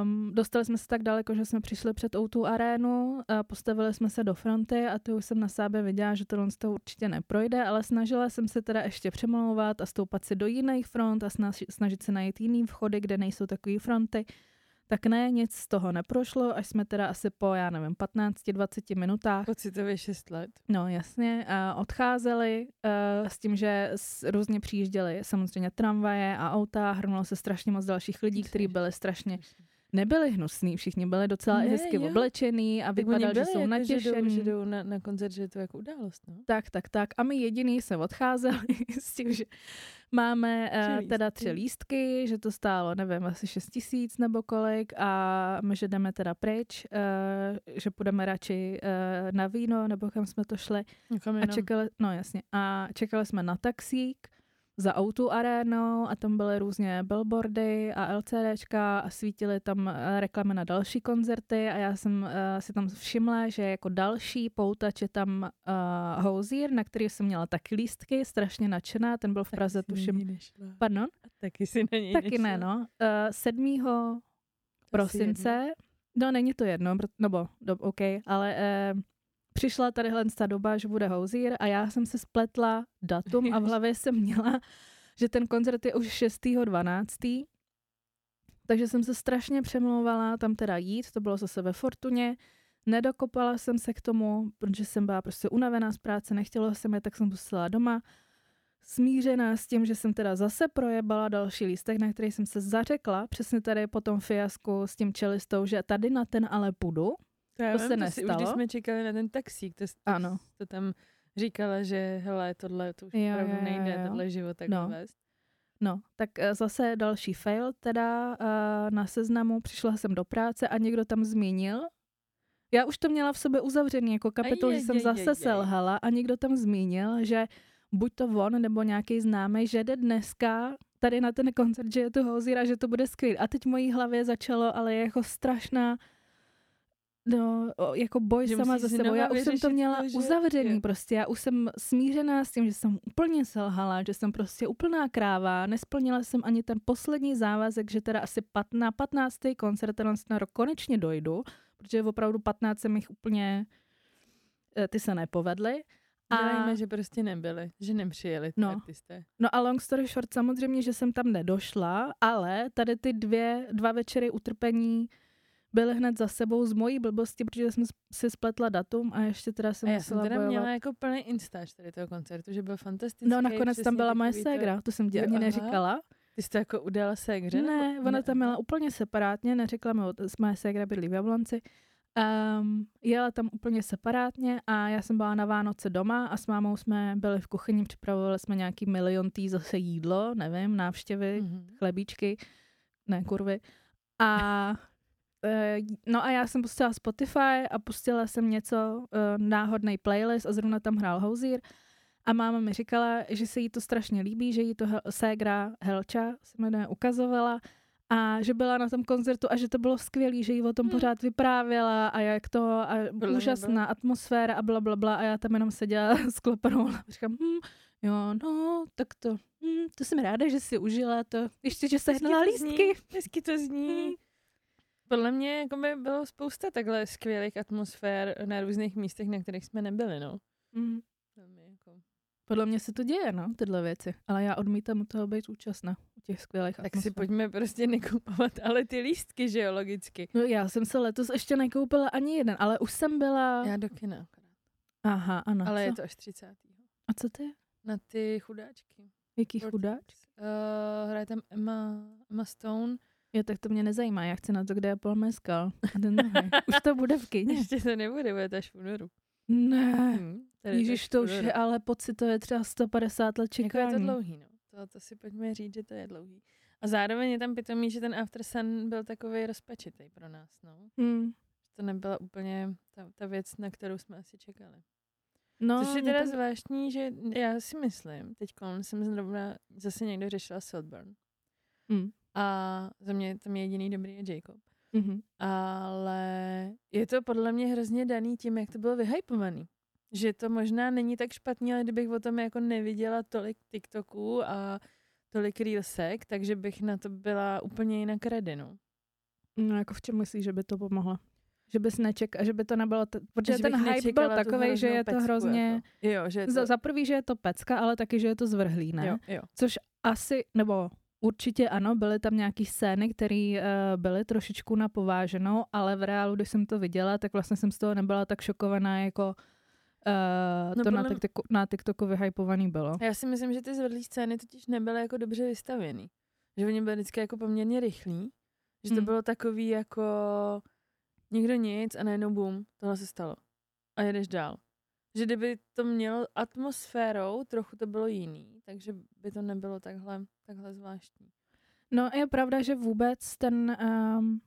Um, dostali jsme se tak daleko, že jsme přišli před O2 arénu, a postavili jsme se do fronty a to už jsem na sábě viděla, že tohle z toho určitě neprojde, ale snažila jsem se teda ještě přemlouvat a stoupat si do jiných front a snaž, snažit se najít jiný vchody, kde nejsou takové fronty. Tak ne, nic z toho neprošlo, až jsme teda asi po, já nevím, 15-20 minutách Pocitově 6 let. No jasně, a odcházeli uh, s tím, že s, různě přijížděli samozřejmě tramvaje a auta, hrnulo se strašně moc dalších lidí, kteří byli strašně, nebyli hnusní, všichni byli docela Ne, hezky jo. oblečený a vypadali, že jsou jako, Že jdou, natěšený. že jdou na, na koncert, že je to jako událost, no. Tak, tak, tak. A my jediný se odcházeli <laughs> s tím, že máme Tři uh, teda tři lístky, že to stálo, nevím, asi 6 tisíc nebo kolik a my, že jdeme teda pryč, uh, že půjdeme radši uh, na víno, nebo kam jsme to šli. Někam A jinam. čekali, no jasně, a čekali jsme na taxík za autu arénou a tam byly různě billboardy a LCDčka a svítily tam eh, reklamy na další koncerty a já jsem uh, si tam všimla, že jako další poutač je tam uh, Hozier, na který jsem měla taky lístky, strašně nadšená, ten byl v Praze, Taky tuším. Pardon? Taky si na něj Taky nešla. ne, no. Uh, 7. prosince. No, není to jedno, nebo, do, OK, ale eh, přišla tadyhle ta doba, že bude Hozier a já jsem se spletla datum a v <laughs> hlavě jsem měla, že ten koncert je už 6.12. Takže jsem se strašně přemlouvala tam teda jít, to bylo zase ve Fortuně. Nedokopala jsem se k tomu, protože jsem byla prostě unavená z práce, nechtělo se mi, tak jsem zůstala doma. Smířená s tím, že jsem teda zase projebala další lístek, na který jsem se zařekla, přesně tady po tom fiasku s tím čelistou, že tady na ten ale půjdu. To, já To se si, už nestalo. když jsme čekali na ten taxík, to, to, Ano. to tam říkala, že hele, tohle to už Jo, opravdu jo, jo, nejde, jo. tohle život tak No. vést. No, tak eh, zase další fail, teda eh, na seznamu přišla jsem do práce a někdo tam zmínil, já už to měla v sobě uzavřený jako kapitol, že jsem zase selhala a někdo tam zmínil, že buď to on nebo nějaký známý, že jde dneska tady na ten koncert, že je to Hozier a že to bude skvělé. A teď v mojí hlavě začalo, ale jako strašná No, jako boj Že sama za sebou. Já už jsem to měla to, že- uzavřený jo. prostě. Já už jsem smířená s tím, že jsem úplně selhala, že jsem prostě úplná kráva. Nesplnila jsem ani ten poslední závazek, že teda asi pat, na 15. koncert na rok konečně dojdu, protože opravdu 15 jsem jich úplně, eh, ty se nepovedly. A, Dělejme, že prostě nebyli, že nepřijeli ty No. artisté. no a long story short, samozřejmě, že jsem tam nedošla, ale tady ty dvě, dva večery utrpení byly hned za sebou z mojí blbosti, protože jsem si spletla datum a ještě teda jsem A já jsem musela teda bojovat. měla jako plný instač tady toho koncertu, že byl fantastický. No nakonec tam byla moje takový to- ségra, to jsem ti ani neříkala. Ty jsi to jako udala ségře? Ne, nebo- ona tam měla úplně separátně, neřekla mi, moje ségra bydlí v Jablonci. Um, jela tam úplně separátně a já jsem byla na Vánoce doma a s mámou jsme byli v kuchyni, připravovali jsme nějaký milion tý zase jídlo, nevím, návštěvy, Mhm. chlebíčky, ne kurvy. A no a já jsem pustila Spotify a pustila jsem něco, uh, náhodný playlist a zrovna tam hrál Hozier. A máma mi říkala, že se jí to strašně líbí, že jí to Hel- ségra Helča se jmenuje, ukazovala a že byla na tom koncertu a že to bylo skvělé, že jí o tom Hmm. pořád vyprávěla a jak to a mě úžasná byla- atmosféra a bla, bla, bla a já tam jenom seděla <laughs> s klopanou a říkám, hm, jo, no, tak to, hm, to jsem ráda, že si užila to, ještě, že se Hezky hnala to lístky. Zní, hezky to zní. Podle mě jako by bylo spousta takhle skvělých atmosfér na různých místech, na kterých jsme nebyli, no. Velmi jako... Podle mě se to děje, no, tyhle věci. Ale já odmítám u toho být účastná, u těch skvělých Tak si atmosfér. pojďme prostě nekupovat, ale ty lístky, že jo, logicky. No já jsem se letos ještě nekoupila ani jeden, ale už jsem byla... Já do kina akorát. Aha, ano. Ale co? je to až 30. A co ty? Na ty chudáčky. Jaký chudák? Uh, hraje tam Emma, Emma Stone. Jo, tak to mě nezajímá, já chci na to, kde je Paul Mescal. A ten druhý. <laughs> Už to bude v kyně. Ještě to nebude, bude to až v únoru. Ne. Hm, tady Ježíš, to už je ale pocitově třeba 150 let Jako je čekání. to dlouhý, no. To, to si pojďme říct, že to je dlouhý. A zároveň je tam pitomý, že ten After Sun byl takový rozpačitý pro nás, no. Hmm. To nebyla úplně ta, ta věc, na kterou jsme asi čekali. No, Což je teda to- zvláštní, že já si myslím, teď jsem zrovna zase někdo řešila Saltburn. Hmm. A za mě tam je jediný dobrý je Jacob. Mhm. Ale je to podle mě hrozně daný tím, jak to bylo vyhypovaný. Že to možná není tak špatný, ale kdybych o tom jako neviděla tolik TikToků a tolik reelsek, takže bych na to byla úplně jinak ready, no. No jako v čem myslíš, že by to pomohlo? Že bys neček, že by to nebylo, t- protože Že ten hype byl takový, že je to hrozně, Jako. Jo, že je to... za, za prvý, že je to pecka, ale taky, že je to zvrhlý, ne? Jo, jo. Což asi, nebo určitě ano, byly tam nějaký scény, které uh, byly trošičku na pováženou, ale v reálu, když jsem to viděla, tak vlastně jsem z toho nebyla tak šokovaná, jako uh, No to na, TikToku, na TikToku vyhypovaný bylo. Já si myslím, že ty zvedlý scény totiž nebyly jako dobře vystavěný. Že oni byli vždycky jako poměrně rychlí. Že to Hmm. bylo takový jako nikdo nic a najednou bum, tohle se stalo. A jedeš dál. Že kdyby to mělo atmosférou, trochu to bylo jiný, takže by to nebylo takhle, takhle zvláštní. No je pravda, že vůbec ten, um,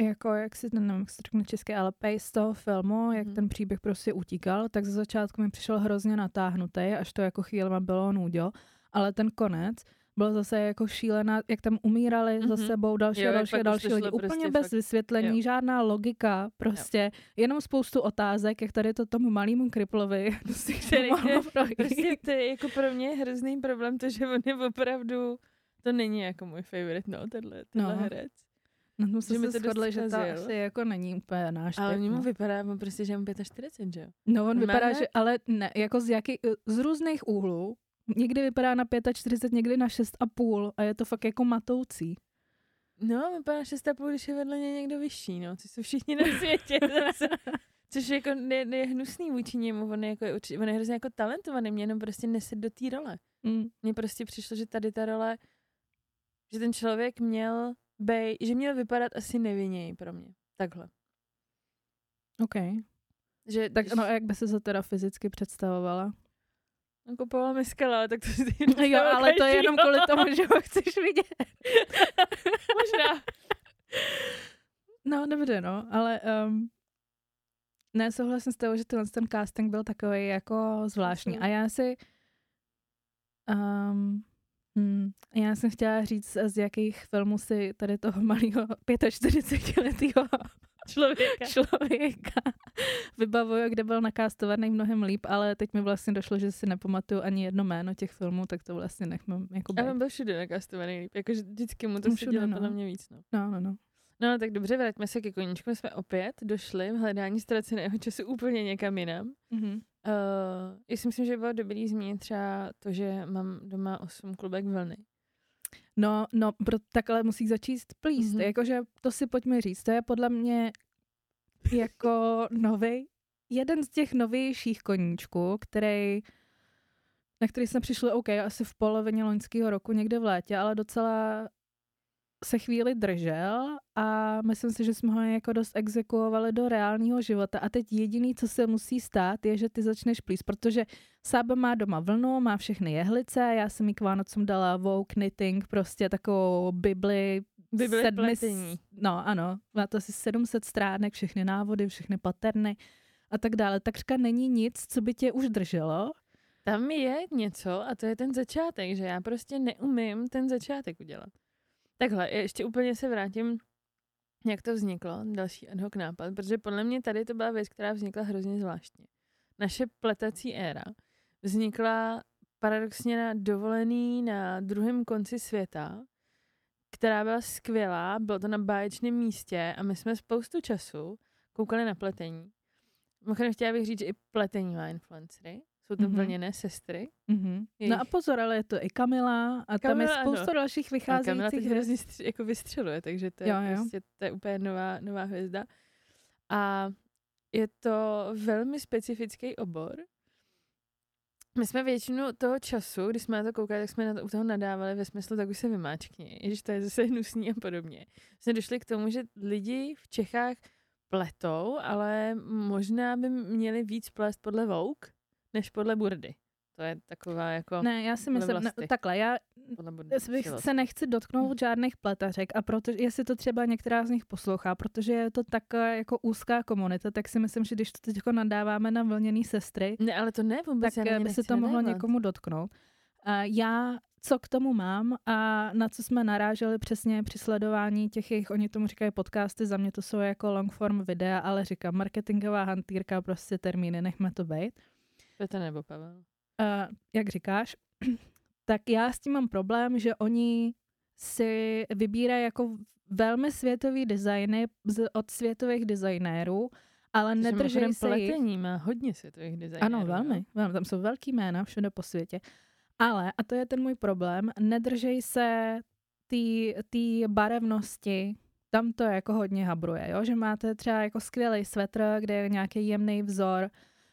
jako jak si ten, nevím, jak se řekne česky, ale pace toho filmu, jak Mhm. ten příběh prostě utíkal, tak ze začátku mi přišel hrozně natáhnutý, až to jako chvílema bylo nudo, ale ten konec byl zase jako šílená, jak tam umírali mm-hmm. za Mhm. sebou další Jo, další další lidi. šlo Úplně prostě bez fakt- vysvětlení, jo. žádná logika, prostě jenom spoustu otázek, jak tady to tomu malému kriplovi, <laughs> prostě Který projít. Prostě to je jako pro mě hrozný problém, to, že on je opravdu, to není jako můj favorite, no, tenhle, tenhle No. herec. Na tom jsme se shodli, že to asi jako není úplně náš Ale typ, oni mu no. vypadá on prostě, že je mu 45, že jo? No, on Má vypadá, že, ale ne, jako z, jaký, z různých úhlů. Někdy vypadá na 45, někdy na 6,5 a je to fakt jako matoucí. No, vypadá 6,5, když je vedle něj někdo vyšší, no. Což jsou všichni na světě. zase. Což je jako ne, ne, je hnusný vůči němu, on je, jako, on je hrozně jako talentovaný, mě jenom prostě nese do té role. Mm. Mně prostě přišlo, že tady ta role, že ten člověk měl bej, že měl vypadat asi nevinněji pro mě. Takhle. OK. Že, Tak no a jak by se to teda fyzicky představovala? On kupoval mi skala, tak to si <laughs> Jo, ale to je jenom kvůli tomu, že ho chceš vidět. <laughs> Možná. No, dobře, no, ale um, ne, souhlasím s tebou, že tenhle ten casting byl takový jako zvláštní. A já si um, hmm, já jsem chtěla říct, z jakých filmů si tady toho malého 45-letého Člověka. člověka <laughs> vybavuju, kde byl nakástovaný mnohem líp, ale teď mi vlastně došlo, že si nepamatuju ani jedno jméno těch filmů, tak to vlastně nechme jako A být. on byl všude nakastovaný líp, jakože vždycky mu to všude, no. podle mě víc, no. No, no, no. No, tak dobře, vraťme se ke koníčku. My jsme opět došli v hledání ztraceného času úplně někam jinam. Mm-hmm. Uh, já si myslím, že by bylo dobrý zmínit třeba to, že mám doma osm klubek vlny. No, no, pro, takhle musíš začít plíst. Mhm. Mm-hmm. Jakože to si pojďme říct. To je podle mě jako <laughs> nový, jeden z těch novějších koníčků, který, na který jsme přišli, OK, asi v polovině loňského roku, někde v létě, ale docela se chvíli držel a myslím si, že jsme ho jako dost exekuovali do reálného života. A teď jediný, co se musí stát, je, že ty začneš plíst, protože Sába má doma vlnu, má všechny jehlice, já jsem jí k Vánocům dala Vogue Knitting, prostě takovou bibli. Bibli sedmi- pletení. No ano, má to asi 700 stránek, všechny návody, všechny paterny a tak dále. Takřka není nic, co by tě už drželo. Tam je něco a to je ten začátek, že já prostě neumím ten začátek udělat. Takhle, ještě úplně se vrátím, jak to vzniklo, další ad hoc nápad, protože podle mě tady to byla věc, která vznikla hrozně zvláštně. Naše pletací éra vznikla paradoxně na dovolený na druhém konci světa, která byla skvělá, bylo to na báječném místě a my jsme spoustu času koukali na pletení. Mimochodem chtěla bych říct, že i pletení má influencery. Jsou to Mhm. mm-hmm. vlněné sestry. Mm-hmm. Jejich- No a pozor, ale je to i Kamila a tam je Kamila, spousta ano. dalších A Kamila vycházejících teď hvězd. hrozně stři- jako vystřeluje, takže to je, Jo, jo. prostě, to je úplně nová, nová hvězda. A je to velmi specifický obor. My jsme většinu toho času, když jsme na to koukali, tak jsme na to, u toho nadávali ve smyslu, tak už se vymáčkni, když to je zase <laughs> hnusný a podobně. Jsme došli k tomu, že lidi v Čechách pletou, ale možná by měli víc plést podle Vogue, než podle Burdy. To je taková jako... Ne, já si myslím, ne, takhle, já bych se nechci dotknout žádných pletařek a proto, jestli to třeba některá z nich poslouchá, protože je to tak jako úzká komunita, tak si myslím, že když to teď nadáváme na vlněný sestry, Ne, ale to ne, vůbec tak eh, by se to mohlo nadávat. někomu dotknout. A já, co k tomu mám a na co jsme naráželi přesně při sledování těch jejich, oni tomu říkají podcasty, za mě to jsou jako long form videa, ale říkám, marketingová hantýrka, prostě termíny, nechme to být. Petr nebo Pavel. Uh, jak říkáš, <clears throat> tak já s tím mám problém, že oni si vybírají jako velmi světový designy z, od světových designérů, ale nedrží mimochodem se jich. pletení má hodně světových designérů. Ano, velmi, velmi. Tam jsou velký jména všude po světě. Ale, a to je ten můj problém, nedržej se té barevnosti, tam to jako hodně habruje, jo? že máte třeba jako skvělý svetr, kde je nějaký jemný vzor,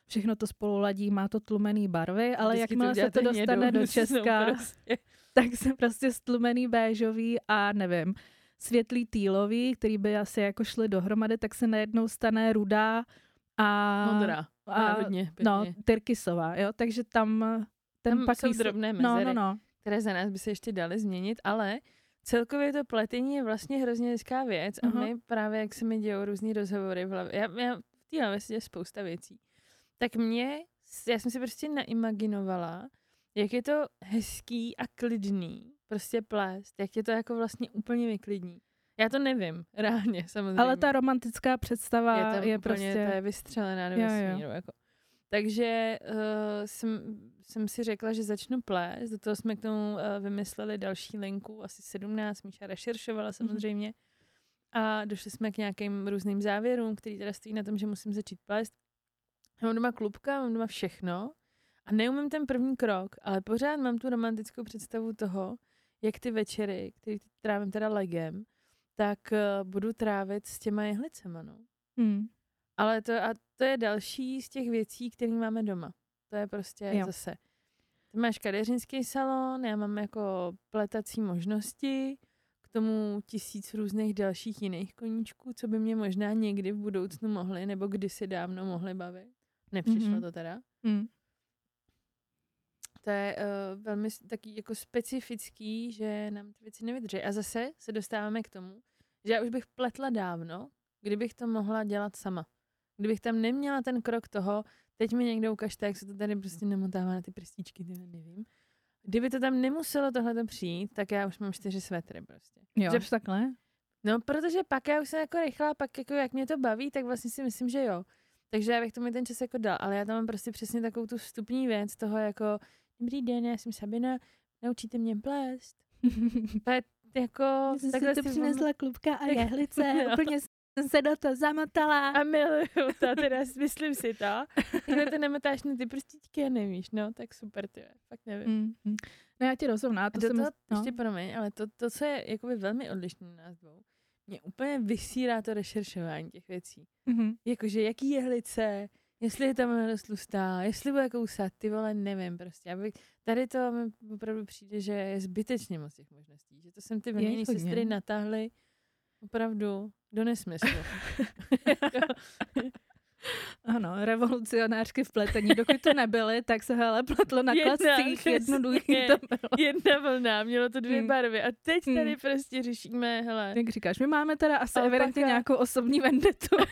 všechno to spolu ladí, má to tlumený barvy, ale Vždycky jakmile se to dostane hnědou do <laughs> Česka, prostě. tak se prostě stlumený béžový a nevím, světlý týlový, který by asi jako šly dohromady, tak se najednou stane rudá a, Modrá. A, a hodně no, tyrkysová, jo, takže tam ten Tam pak jsou drobné No, mezery. no, no. které za nás by se ještě daly změnit, ale celkově to pletení je vlastně hrozně hezká věc a Aha. my právě, jak se mi dějou různý rozhovory v hlavě, já, já v té hlavě děje spousta věcí, tak mě, já jsem si prostě naimaginovala, jak je to hezký a klidný, prostě plést, jak je to jako vlastně úplně vyklidní. Já to nevím, <laughs> reálně samozřejmě. Ale ta romantická představa je, je, tam je úplně, prostě... to je vystřelená do vesmíru. Jako. Takže uh, jsem, jsem si řekla, že začnu plést. Do toho jsme k tomu uh, vymysleli další linku, asi 17. Míša rešeršovala samozřejmě. a došli jsme k nějakým různým závěrům, který teda stojí na tom, že musím začít plést. Já mám doma klubka, mám doma všechno a neumím ten první krok, ale pořád mám tu romantickou představu toho, jak ty večery, který trávím teda legem, tak uh, budu trávit s těma jehlicema, no. Hmm. Ale to, a to je další z těch věcí, které máme doma. To je prostě jo. zase. Ty máš kadeřinský salon, já mám jako pletací možnosti, k tomu tisíc různých dalších jiných koníčků, co by mě možná někdy v budoucnu mohly, nebo kdysi dávno mohly bavit. Nepřišlo mm-hmm. to teda. Mm. To je uh, velmi taky jako specifický, že nám ty věci nevydrží. A zase se dostáváme k tomu, že já už bych pletla dávno, kdybych to mohla dělat sama. Kdybych tam neměla ten krok toho, teď mi někdo ukažte, jak se to tady prostě nemotává na ty prstíčky, ty nevím. Kdyby to tam nemuselo tohle přijít, tak já už mám čtyři svetry prostě. Jo, že takhle? No, protože pak já už jsem jako rychlá, pak jako jak mě to baví, tak vlastně si myslím, že jo. Takže já bych tomu ten čas jako dal, ale já tam mám prostě přesně takovou tu vstupní věc toho jako dobrý den, já jsem Sabina, naučíte mě plést. <laughs> to je jako... Jsem si to přinesla klubka a <laughs> jehlice, <laughs> no. úplně jsem se do toho zamotala. A miluju to, teda myslím si to. Když to nemotáš na ty prstíčky a nevíš, no, tak super, ty, fakt nevím. Mm, mm. No já ti rozumím, to, to jsem... To, no. Ještě promiň, ale to, to, co je jakoby velmi odlišné na nás dvou, mě úplně vysírá to rešeršování těch věcí. Mm-hmm. Jakože jaký jehlice, jestli je tam tlustá, jestli bude kousat, ty vole, nevím prostě. Aby, tady to mi opravdu přijde, že je zbytečně moc těch možností. Že to jsem ty vymění sestry natáhly opravdu do nesmyslu. <laughs> <laughs> Ano, revolucionářky v pletení. Dokud to nebyly, tak se hele pletlo na klascích, jednoduchý to bylo. Jedna vlna, mělo to dvě hmm. barvy a teď tady hmm. prostě řešíme, hele. Jak říkáš, my máme teda asi evidentně nějakou osobní vendetu. <laughs>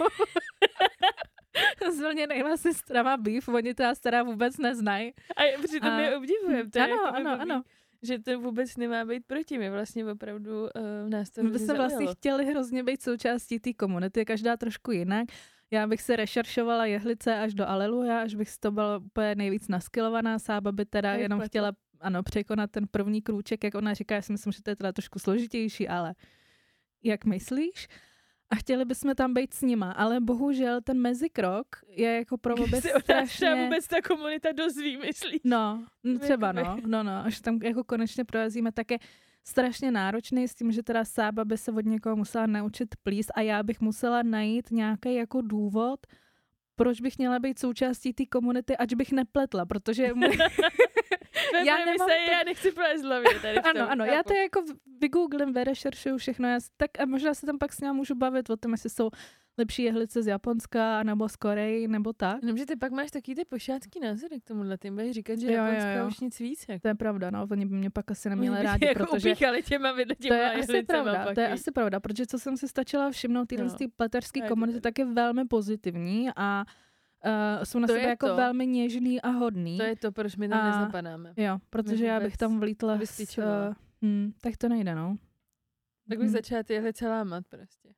s vlněnýma sestrama býv, oni ta stará vůbec neznají. A přitom a... je obdivujem. To ano, je jako ano, ano že to vůbec nemá být proti. My vlastně opravdu uh, nás to My bychom vlastně chtěli hrozně být součástí té komunity, každá trošku jinak. Já bych se rešeršovala jehlice až do Aleluja, až bych to byla úplně nejvíc naskilovaná. Sába by teda je jenom chtěla ano, překonat ten první krůček, jak ona říká, já si myslím, že to je teda trošku složitější, ale jak myslíš? a chtěli bychom tam být s nima, ale bohužel ten mezikrok je jako pro <laughs> obě strašně... vůbec ta komunita dozví, myslíš? No, třeba no, no, no, až tam jako konečně prorazíme, tak je strašně náročný s tím, že teda Sába by se od někoho musela naučit plíst a já bych musela najít nějaký jako důvod, proč bych měla být součástí té komunity, ať bych nepletla, protože... <laughs> Můj... já, nemám se, to... já nechci hlavě tady v tom, Ano, ano, já to jako vygooglím, vyrešeršuju všechno, já, tak a možná se tam pak s ním můžu bavit o tom, jestli jsou lepší jehlice z Japonska nebo z Koreji nebo tak. No, že ty pak máš taky ty pošátský názory k tomuhle, ty budeš říkat, že jo, Japonská jo, jo. už nic víc. Jako. To je pravda, no, oni by mě pak asi neměli rádi, <laughs> jako protože... těma vidle těma to je asi pravda, to je asi pravda, protože co jsem si stačila všimnout, tyhle no. pleterské komunity, tak je velmi pozitivní a Uh, jsou na to sebe jako to. velmi něžný a hodný. To je to, proč my tam a, nezapadáme. Jo, protože já bych tam vlítla s, uh, hm, tak to nejde, no. Tak bych hm. začala tyhle celá mat prostě.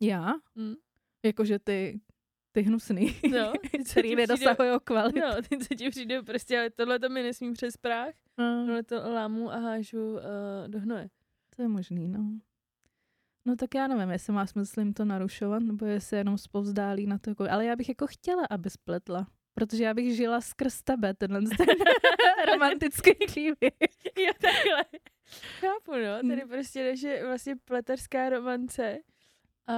Já? Hm. Jakože ty, ty hnusný, no, <laughs> který nedosahují kvalitu. No, ty, co ti přijde prostě, ale tohle to mi nesmím přes práh, uh. tohle to lámu a hážu uh, do hnoje. To je možný, no. No tak já nevím, jestli má smysl jim to narušovat, nebo jestli jenom spovzdálí na to. Jako, ale já bych jako chtěla, aby spletla. Protože já bych žila skrz tebe, tenhle <laughs> ten romantický příběh. jo, takhle. Chápu, no. Tady prostě je vlastně pleterská romance a,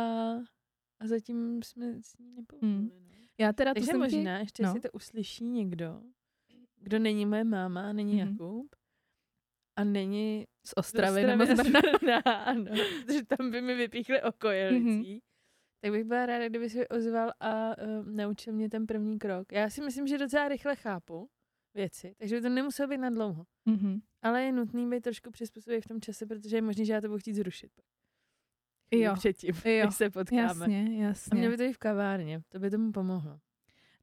a zatím jsme s ní nepovolili. Hmm. No. Já teda Takže to možná, ještě no. si to uslyší někdo, kdo není moje máma, není mm-hmm. Jakub, a není z Ostravy, z Ostravy nebo z <laughs> Brna. ano, protože tam by mi vypíchli oko jelicí. Mm-hmm. Tak bych byla ráda, kdyby se ozval a uh, naučil mě ten první krok. Já si myslím, že docela rychle chápu věci, takže by to nemuselo být na dlouho. Mm-hmm. Ale je nutný být trošku přizpůsobit v tom čase, protože je možné, že já to budu chtít zrušit. Jo. <laughs> Předtím, jo. než se potkáme. Jasně, jasně. A mě by to i v kavárně, to by tomu pomohlo.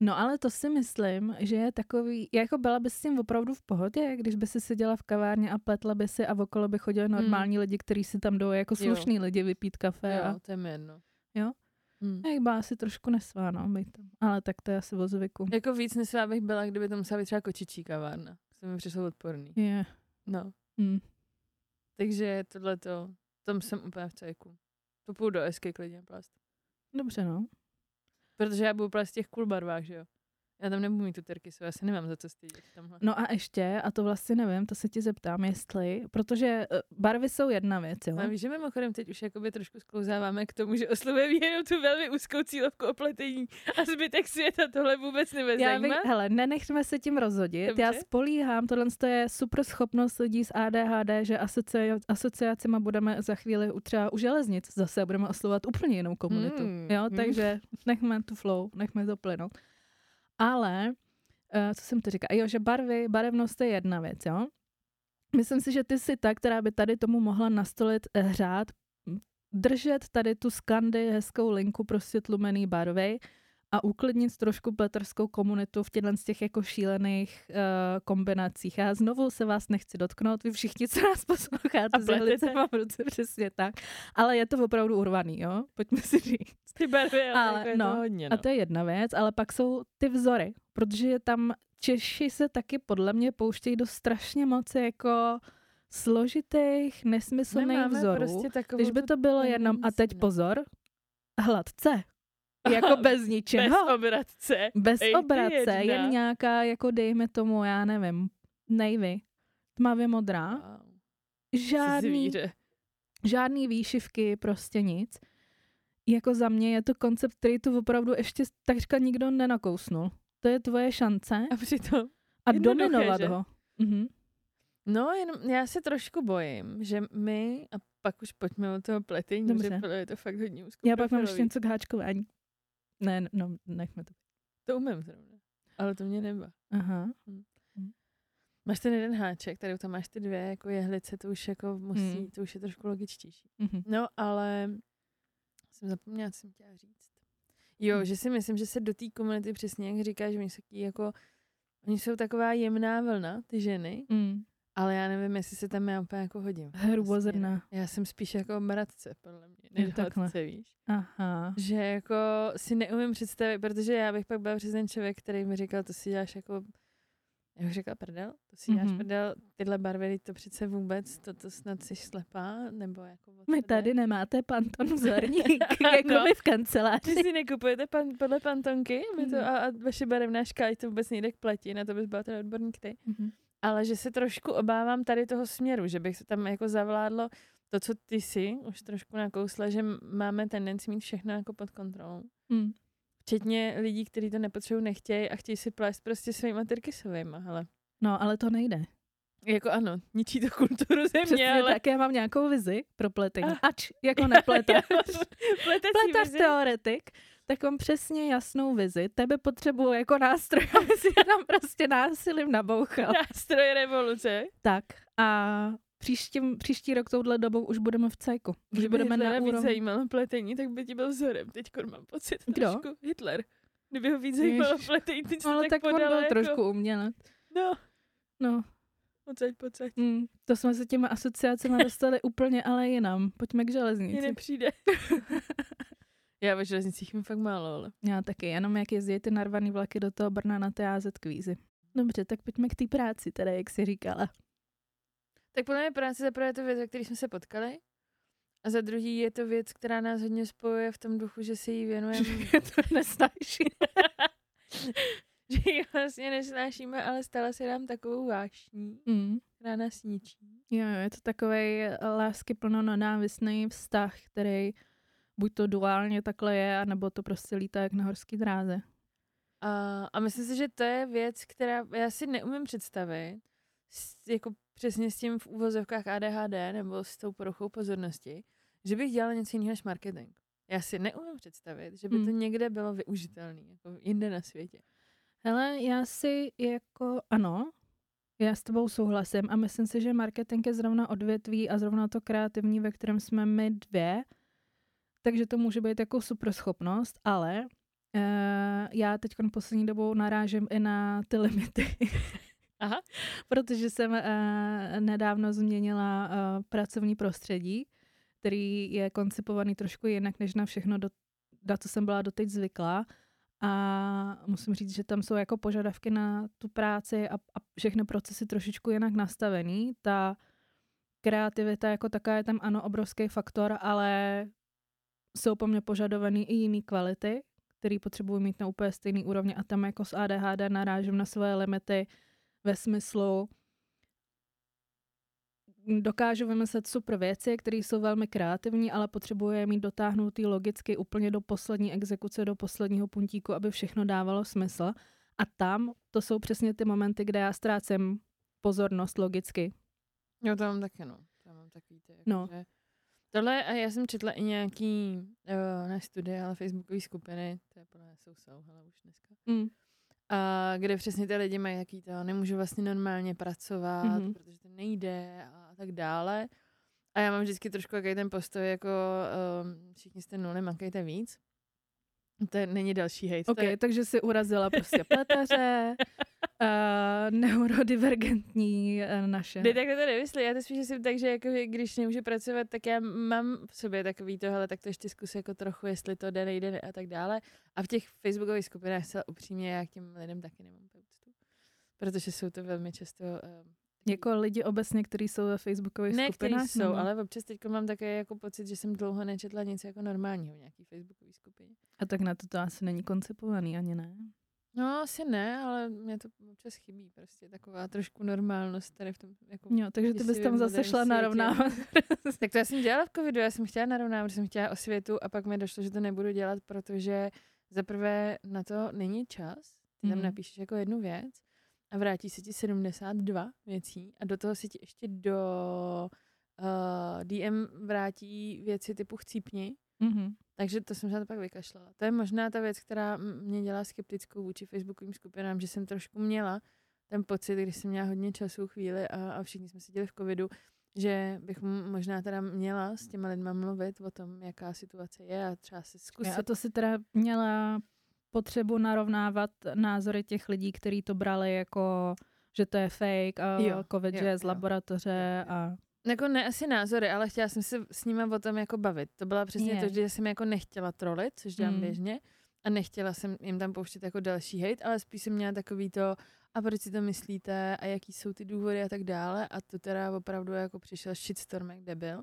No ale to si myslím, že je takový, jako byla by s tím opravdu v pohodě, když by si seděla v kavárně a pletla by si a okolo by chodili hmm. normální hmm. lidi, kteří si tam jdou jako slušný jo. lidi vypít kafe. Jo, a... to je jedno. Jo? Hmm. Jak byla asi trošku nesvá, no, být tam. Ale tak to je asi o zvyku. Jako víc nesvá bych byla, kdyby to musela být třeba kočičí kavárna. To mi přišlo odporný. Je. Yeah. No. Hmm. Takže tohle to, tom jsem úplně v cajku. To půjdu do esky klidně plast. Dobře, no. Protože já budu plast v těch cool barvách, že jo. Já tam nebudu mít tu terkisu, já se nemám za co stydět tamhle. No a ještě, a to vlastně nevím, to se ti zeptám, jestli, protože eh, barvy jsou jedna věc, jo. A víš, že mimochodem teď už jakoby trošku sklouzáváme k tomu, že oslovujeme jenom tu velmi úzkou cílovku opletení a zbytek světa tohle vůbec Já nezajímá. bych, hele, nenechme se tím rozhodit. Dobře. Já spolíhám, tohle to je super schopnost lidí s ADHD, že asocia, asociacima budeme za chvíli u třeba u železnic zase budeme oslovovat úplně jinou komunitu. Mm, Jo, mm. takže nechme tu flow, nechme to plynout. Ale, uh, co jsem to říkala, jo, že barvy, barevnost je jedna věc, jo. Myslím si, že ty jsi ta, která by tady tomu mohla nastolit eh, hřát, m, držet tady tu skandy, hezkou linku, prostě tlumený barvy a uklidnit trošku pleterskou komunitu v těchto z těch jako šílených uh, kombinacích. Já znovu se vás nechci dotknout, vy všichni, co nás A posloucháte, s jehlicema v ruce, přesně tak. Ale je to opravdu urvaný, jo? Pojďme si říct. Ty barvy, ale, Ale jako je no, to hodně, no. A to je jedna věc, ale pak jsou ty vzory, protože je tam Češi se taky podle mě pouštějí do strašně moc jako složitých, nesmyslných Nemáme vzorů. prostě Když by to bylo jenom, a teď no. pozor, hladce, jako <laughs> bez ničeho, Bez obratce. bez Ej, obratce, jen nějaká, jako dejme tomu, já nevím, navy, tmavě modrá, Wow. žádný, Zvíře. žádný výšivky, prostě nic. Jako za mě je to koncept, který tu opravdu ještě takřka nikdo nenakousnul. To je tvoje šance A přitom a dominovat že? ho. Mhm. No, jenom já se trošku bojím, že my, a pak už pojďme od toho pletení, Dobře. protože je to fakt hodně úzkou Já pak mám ještě něco k háčkování. Ne, no, nechme to. To umím zrovna, ale to mě neba. Aha. Máš ten jeden háček, tady tam máš ty dvě jako jehlice, to už jako musí, Hmm. to už je trošku logičtější. Mhm. No, ale jsem zapomněla, co jsem chtěla říct. Jo, Hmm. že si myslím, že se do té komunity přesně, jak říkáš, oni jsou taky jako, oni jsou taková jemná vlna, ty ženy, Mm. Ale já nevím, jestli se tam já úplně jako hodím. Hrubozrna. Já jsem spíš jako mradce, podle mě, než hladce, víš. Aha. Že jako si neumím představit, protože já bych pak byla přes ten člověk, který mi říkal, to si děláš jako, já bych řekla prdel, to si děláš Mhm. prdel, tyhle barvy, to přece vůbec, to, to snad jsi slepá, nebo jako My tady nemáte panton vzorník, jako No. my v Vy kanceláři. si nekupujete pan, podle pantonky my to, Mhm. a, a vaše barevná škála to vůbec nejde k pleti, na to bys byla teda odborník ty. Mhm. Ale že se trošku obávám tady toho směru, že bych se tam jako zavládlo to, co ty si už trošku nakousla, že máme tendenci mít všechno jako pod kontrolou. Mm. Včetně lidí, kteří to nepotřebují, nechtějí a chtějí si plést prostě svýma tyrkysovýma, hele. No, ale to nejde. Jako ano, ničí to kulturu země, Přesně ale... tak, já mám nějakou vizi pro pletení. Ah. Ač, jako. <laughs> Pletecí Pletař teoretik, tak mám přesně jasnou vizi. Tebe potřebuju jako nástroj, <laughs> aby si tam prostě násilím nabouchal. Nástroj revoluce. Tak a příštím, příští rok touhle dobou už budeme v cajku. Už Kdyby budeme Hitlera na víc úrovni. zajímalo pletení, tak by ti byl vzorem. Teď mám pocit Kdo? trošku. Hitler. Kdyby ho víc zajímalo pletení, teď se Ale tak, tak on byl jako... trošku umělec. No, No, pocať, pocať. mm, to jsme se těma asociacemi dostali úplně ale jinam. Pojďme k Mně železnici. nepřijde. <laughs> Já ve železnicích mi fakt málo, ale. Já taky, jenom jak jezdí ty narvaný vlaky do toho Brna na té AZ kvízy. Dobře, tak pojďme k té práci, teda, jak jsi říkala. Tak podle mě práce za prvé je to věc, ve které jsme se potkali. A za druhý je to věc, která nás hodně spojuje v tom duchu, že se jí věnujeme. <laughs> to nesnáší. <laughs> že ji vlastně nesnášíme, ale stala se nám takovou vášní, Mm. která nás ničí. Jo, je to takový lásky plno nenávistný vztah, který buď to duálně takhle je, nebo to prostě lítá jak na horský dráze. A, a myslím si, že to je věc, která já si neumím představit, s, jako přesně s tím v úvozovkách ADHD nebo s tou poruchou pozornosti, že bych dělala něco jiného než marketing. Já si neumím představit, že by to Hmm. někde bylo využitelné, jako jinde na světě. Hele, já si jako, ano, já s tebou souhlasím a myslím si, že marketing je zrovna odvětví a zrovna to kreativní, ve kterém jsme my dvě, takže to může být jako super schopnost, ale uh, já teď poslední dobou narážím i na ty limity. <laughs> Aha. protože jsem uh, nedávno změnila uh, pracovní prostředí, který je koncipovaný trošku jinak, než na všechno, do, na co jsem byla doteď zvyklá. A musím říct, že tam jsou jako požadavky na tu práci a, a všechny procesy trošičku jinak nastavený. Ta kreativita jako taká je tam ano obrovský faktor, ale jsou po mně požadovaný i jiný kvality, který potřebuji mít na úplně stejný úrovni a tam jako s ADHD narážím na svoje limity ve smyslu, dokážu vymyslet super věci, které jsou velmi kreativní, ale potřebuje je mít dotáhnutý logicky úplně do poslední exekuce, do posledního puntíku, aby všechno dávalo smysl. A tam to jsou přesně ty momenty, kde já ztrácím pozornost logicky. Jo, to mám taky, no. To mám takový ty, jako, No. že... Tohle, a já jsem četla i nějaký, uh, ne studie, ale facebookové skupiny, to je podle jsou, ale už dneska. Mm. A kde přesně ty lidi mají jaký to, nemůžu vlastně normálně pracovat, Mhm. mm-hmm. protože to nejde a tak dále. A já mám vždycky trošku jaký ten postoj, jako um, všichni jste nuly, makejte víc. To je, není další hejt. OK, je, takže si urazila prostě <laughs> pleteře, uh, neurodivergentní uh, naše. Ne, tak to nemyslím. Já to spíš jsem tak, že jako, když nemůžu pracovat, tak já mám v sobě takový to, hele, tak to ještě zkus jako trochu, jestli to jde, nejde a tak dále. A v těch facebookových skupinách se upřímně já k těm lidem taky nemám úctu. Protože jsou to velmi často... Um, Jako lidi obecně, kteří jsou ve facebookových ne, skupinách. jsou, nebo- ale občas teď mám také jako pocit, že jsem dlouho nečetla nic jako normálního v nějaký facebookové skupině. A tak na to to asi není koncipovaný, ani ne. No, asi ne, ale mě to občas chybí prostě taková trošku normálnost tady v tom. Jako Jo, takže ty bys tam zase šla narovnávat. <laughs> Tak to já jsem dělala v covidu, já jsem chtěla narovnávat, protože jsem chtěla osvětu a pak mi došlo, že to nebudu dělat, protože za prvé na to není čas. Ty tam Mhm. napíšeš jako jednu věc a vrátí se ti 72 věcí a do toho se ti ještě do uh, DM vrátí věci typu chcípni. Mhm. Takže to jsem se na to pak vykašlala. To je možná ta věc, která mě dělá skeptickou vůči facebookovým skupinám, že jsem trošku měla ten pocit, když jsem měla hodně času, chvíli a, a všichni jsme seděli v covidu, že bych možná teda měla s těma lidma mluvit o tom, jaká situace je a třeba si zkusit. A to si teda měla potřebu narovnávat názory těch lidí, kteří to brali jako, že to je fake a Jo, covid, jo, že je z jo. laboratoře a Jako ne asi názory, ale chtěla jsem se s nima o tom jako bavit. To byla přesně Je. to, že jsem jako nechtěla trolit, což dělám Mm. běžně. A nechtěla jsem jim tam pouštět jako další hate, ale spíš jsem měla takový to, a proč si to myslíte a jaký jsou ty důvody a tak dále. A to teda opravdu jako přišel shitstorm, jak debil.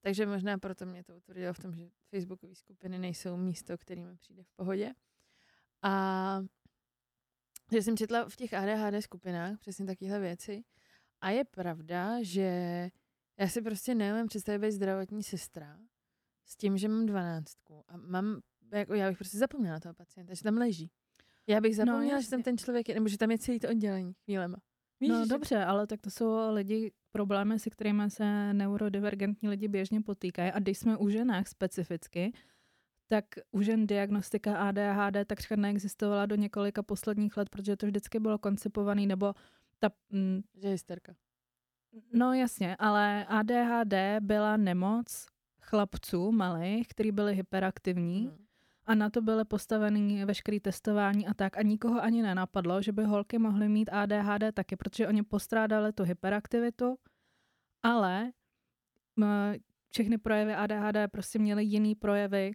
Takže možná proto mě to utvrdilo v tom, že facebookové skupiny nejsou místo, který mi přijde v pohodě. A že jsem četla v těch ADHD skupinách přesně takovéhle věci. A je pravda, že já si prostě neumím představit být zdravotní sestra s tím, že mám dvanáctku a mám, jako já bych prostě zapomněla toho pacienta, že tam leží. Já bych zapomněla, no, že tam ten člověk je, nebo že tam je celý to oddělení chvílema. Víš, No že- dobře, ale tak to jsou lidi, problémy, se kterými se neurodivergentní lidi běžně potýkají. A když jsme u ženách specificky, tak u žen diagnostika ADHD takřka neexistovala do několika posledních let, protože to vždycky bylo koncipovaný, nebo ta, mm, Že je hysterka. no jasně, ale ADHD byla nemoc chlapců malých, kteří byli hyperaktivní Mhm. a na to byly postavený veškerý testování a tak a nikoho ani nenapadlo, že by holky mohly mít ADHD taky, protože oni postrádali tu hyperaktivitu, ale m, všechny projevy ADHD prostě měly jiný projevy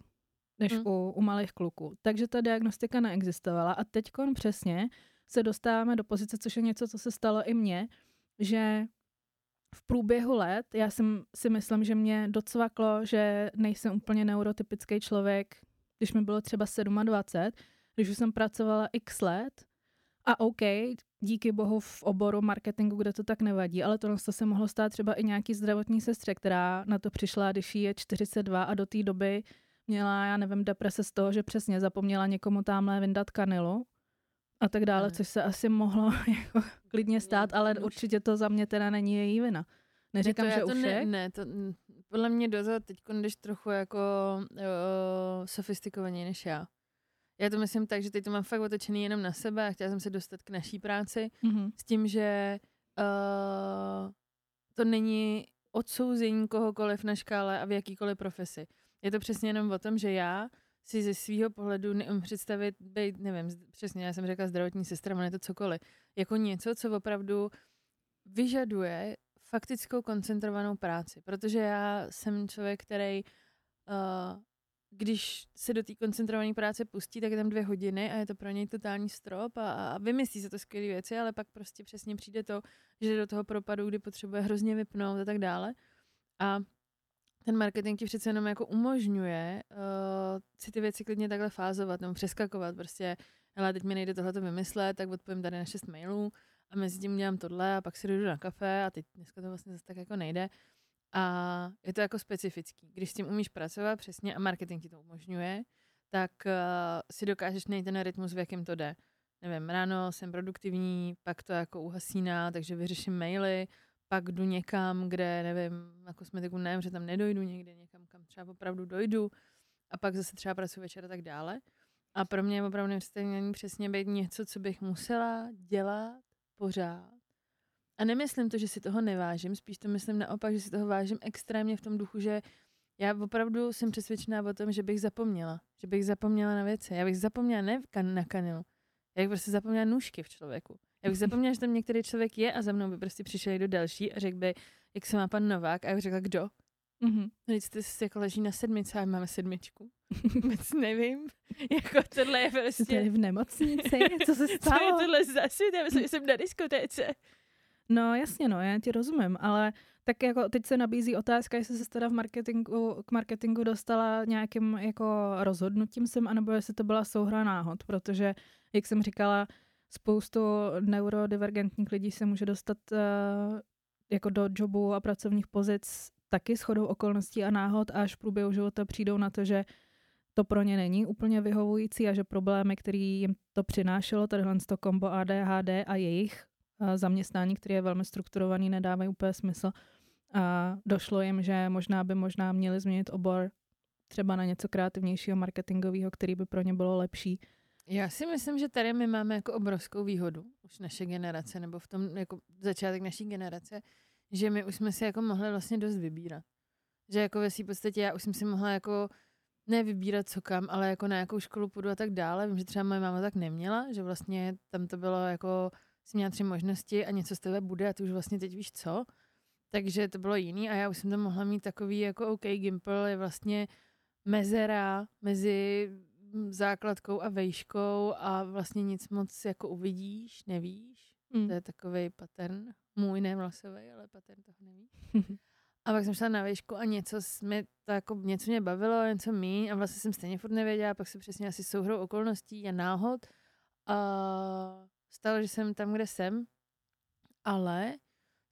než Mm. u, u malých kluků. Takže ta diagnostika neexistovala a teď přesně se dostáváme do pozice, což je něco, co se stalo i mně, že v průběhu let, já jsem si myslím, že mě docvaklo, že nejsem úplně neurotypický člověk, když mi bylo třeba 27, když už jsem pracovala x let a OK, díky bohu v oboru marketingu, kde to tak nevadí, ale to se mohlo stát třeba i nějaký zdravotní sestře, která na to přišla, když jí je 42 a do té doby měla, já nevím, deprese z toho, že přesně zapomněla někomu tamhle vyndat kanilu a tak dále, Ano. což se asi mohlo <laughs> jako klidně stát, ale určitě to za mě teda není její vina. Neříkám, Ne, to, že to ne, ne, to, podle mě do toho teď jdeš trochu jako uh, sofistikovaněji než já. Já to myslím tak, že teď to mám fakt otočený jenom na sebe a chtěla jsem se dostat k naší práci Mhm. s tím, že uh, to není odsouzení kohokoliv na škále a v jakýkoliv profesi. Je to přesně jenom o tom, že já si ze svého pohledu neumím představit, být, nevím, přesně, já jsem řekla zdravotní sestra, ale to cokoliv, jako něco, co opravdu vyžaduje faktickou koncentrovanou práci, protože já jsem člověk, který uh, když se do té koncentrované práce pustí, tak je tam dvě hodiny a je to pro něj totální strop a, a vymyslí se to skvělé věci, ale pak prostě přesně přijde to, že do toho propadu, kdy potřebuje hrozně vypnout a tak dále. A ten marketing ti přece jenom jako umožňuje uh, si ty věci klidně takhle fázovat nebo přeskakovat. Prostě, hele, teď mi nejde tohle vymyslet, tak odpovím tady na šest mailů a mezi tím dělám tohle a pak si jdu na kafe a teď dneska to vlastně zase tak jako nejde. A je to jako specifický. Když s tím umíš pracovat přesně a marketing ti to umožňuje, tak uh, si dokážeš najít ten rytmus, v jakém to jde. Nevím, ráno jsem produktivní, pak to jako uhasíná, takže vyřeším maily, pak jdu někam, kde, nevím, na kosmetiku nevím, že tam nedojdu někde, někam, kam třeba opravdu dojdu a pak zase třeba pracuji večer a tak dále. A pro mě je opravdu nepředstavení přesně být něco, co bych musela dělat pořád. A nemyslím to, že si toho nevážím, spíš to myslím naopak, že si toho vážím extrémně v tom duchu, že já opravdu jsem přesvědčená o tom, že bych zapomněla. Že bych zapomněla na věci. Já bych zapomněla ne na kanilu. Já bych prostě zapomněla nůžky v člověku. Já bych zapomněla, že tam některý člověk je a za mnou by prostě přišel někdo další a řekl by, jak se má pan Novák a já bych řekla, kdo? Mm-hmm. Teď jste jako leží na sedmici a máme sedmičku. <laughs> Vůbec nevím. <laughs> jako tohle je prostě... Jsi tady v nemocnici? <laughs> Co se stalo? Co je tohle za svět? Já myslím, že jsem na diskotéce. No jasně, no, já ti rozumím, ale tak jako teď se nabízí otázka, jestli se teda v marketingu, k marketingu dostala nějakým jako rozhodnutím sem, anebo jestli to byla souhra náhod, protože, jak jsem říkala, spoustu neurodivergentních lidí se může dostat uh, jako do jobu a pracovních pozic taky shodou okolností a náhod a až v průběhu života přijdou na to, že to pro ně není úplně vyhovující a že problémy, které jim to přinášelo, tadyhle to kombo ADHD a jejich uh, zaměstnání, které je velmi strukturovaný, nedávají úplně smysl. A došlo jim, že možná by možná měli změnit obor třeba na něco kreativnějšího, marketingového, který by pro ně bylo lepší. Já si myslím, že tady my máme jako obrovskou výhodu, už naše generace, nebo v tom jako začátek naší generace, že my už jsme si jako mohli vlastně dost vybírat. Že jako ve podstatě já už jsem si mohla jako ne vybírat co kam, ale jako na jakou školu půjdu a tak dále. Vím, že třeba moje máma tak neměla, že vlastně tam to bylo jako, jsi měla tři možnosti a něco z tebe bude a ty už vlastně teď víš co. Takže to bylo jiný a já už jsem tam mohla mít takový jako OK, Gimple je vlastně mezera mezi základkou a vejškou a vlastně nic moc jako uvidíš, nevíš. Mm. To je takový pattern, můj ne vlasový, ale pattern toho neví. <laughs> a pak jsem šla na vejšku a něco mě, to jako něco mě bavilo, něco mý a vlastně jsem stejně furt nevěděla, pak se přesně asi souhrou okolností a náhod a stalo, že jsem tam, kde jsem, ale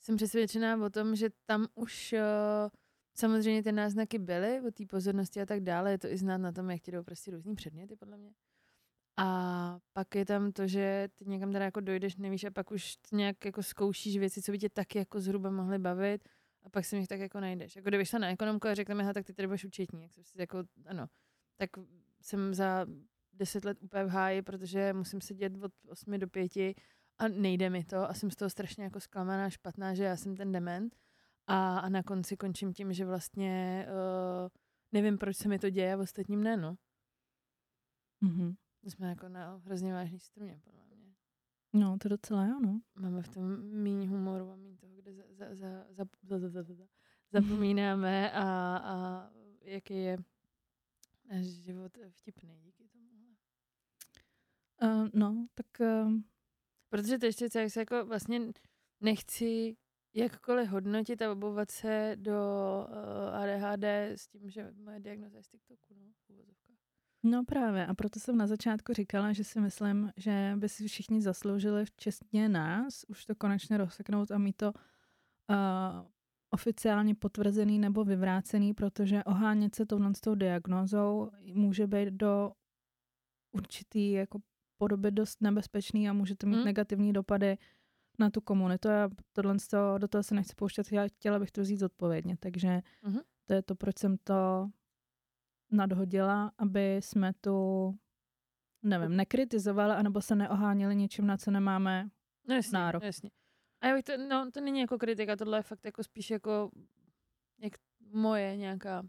jsem přesvědčená o tom, že tam už uh, Samozřejmě ty náznaky byly o té pozornosti a tak dále, je to i znát na tom, jak ti jdou prostě různý předměty, podle mě. A pak je tam to, že ty někam teda jako dojdeš, nevíš, a pak už nějak jako zkoušíš věci, co by tě taky jako zhruba mohly bavit, a pak si jich tak jako najdeš. Jako kdybych šla na ekonomku a řekla mi, tak ty tady budeš učitní, jak si jako, ano, tak jsem za deset let úplně v háji, protože musím sedět od 8 do 5 a nejde mi to a jsem z toho strašně jako zklamaná, špatná, že já jsem ten dement. A, a na konci končím tím, že vlastně uh, nevím, proč se mi to děje a ostatním ne, no. Mm-hmm. Jsme jako na hrozně vážný struně, podle mě. No, to docela jo, no. Máme v tom méně humoru a méně toho, kde za, za, za, za, za, za, za, za, za, zapomínáme a, a jaký je náš život vtipný díky tomu. Uh, no, tak... Uh... Protože to ještě, jak se jako vlastně nechci jakkoliv hodnotit a obovat se do uh, ADHD s tím, že moje diagnoza je z TikToku, no, No právě a proto jsem na začátku říkala, že si myslím, že by si všichni zasloužili včetně nás už to konečně rozseknout a mít to uh, oficiálně potvrzený nebo vyvrácený, protože ohánět se touhle s tou diagnózou může být do určitý jako podoby dost nebezpečný a může to mít hmm. negativní dopady na tu komunitu a tohle toho, do toho se nechci pouštět, já chtěla bych to vzít zodpovědně, takže mm-hmm. to je to, proč jsem to nadhodila, aby jsme tu, nevím, nekritizovali, anebo se neoháněli něčím, na co nemáme no jasně, nárok. Jasně. A já bych to, no, to není jako kritika, tohle je fakt jako spíš jako jak moje nějaká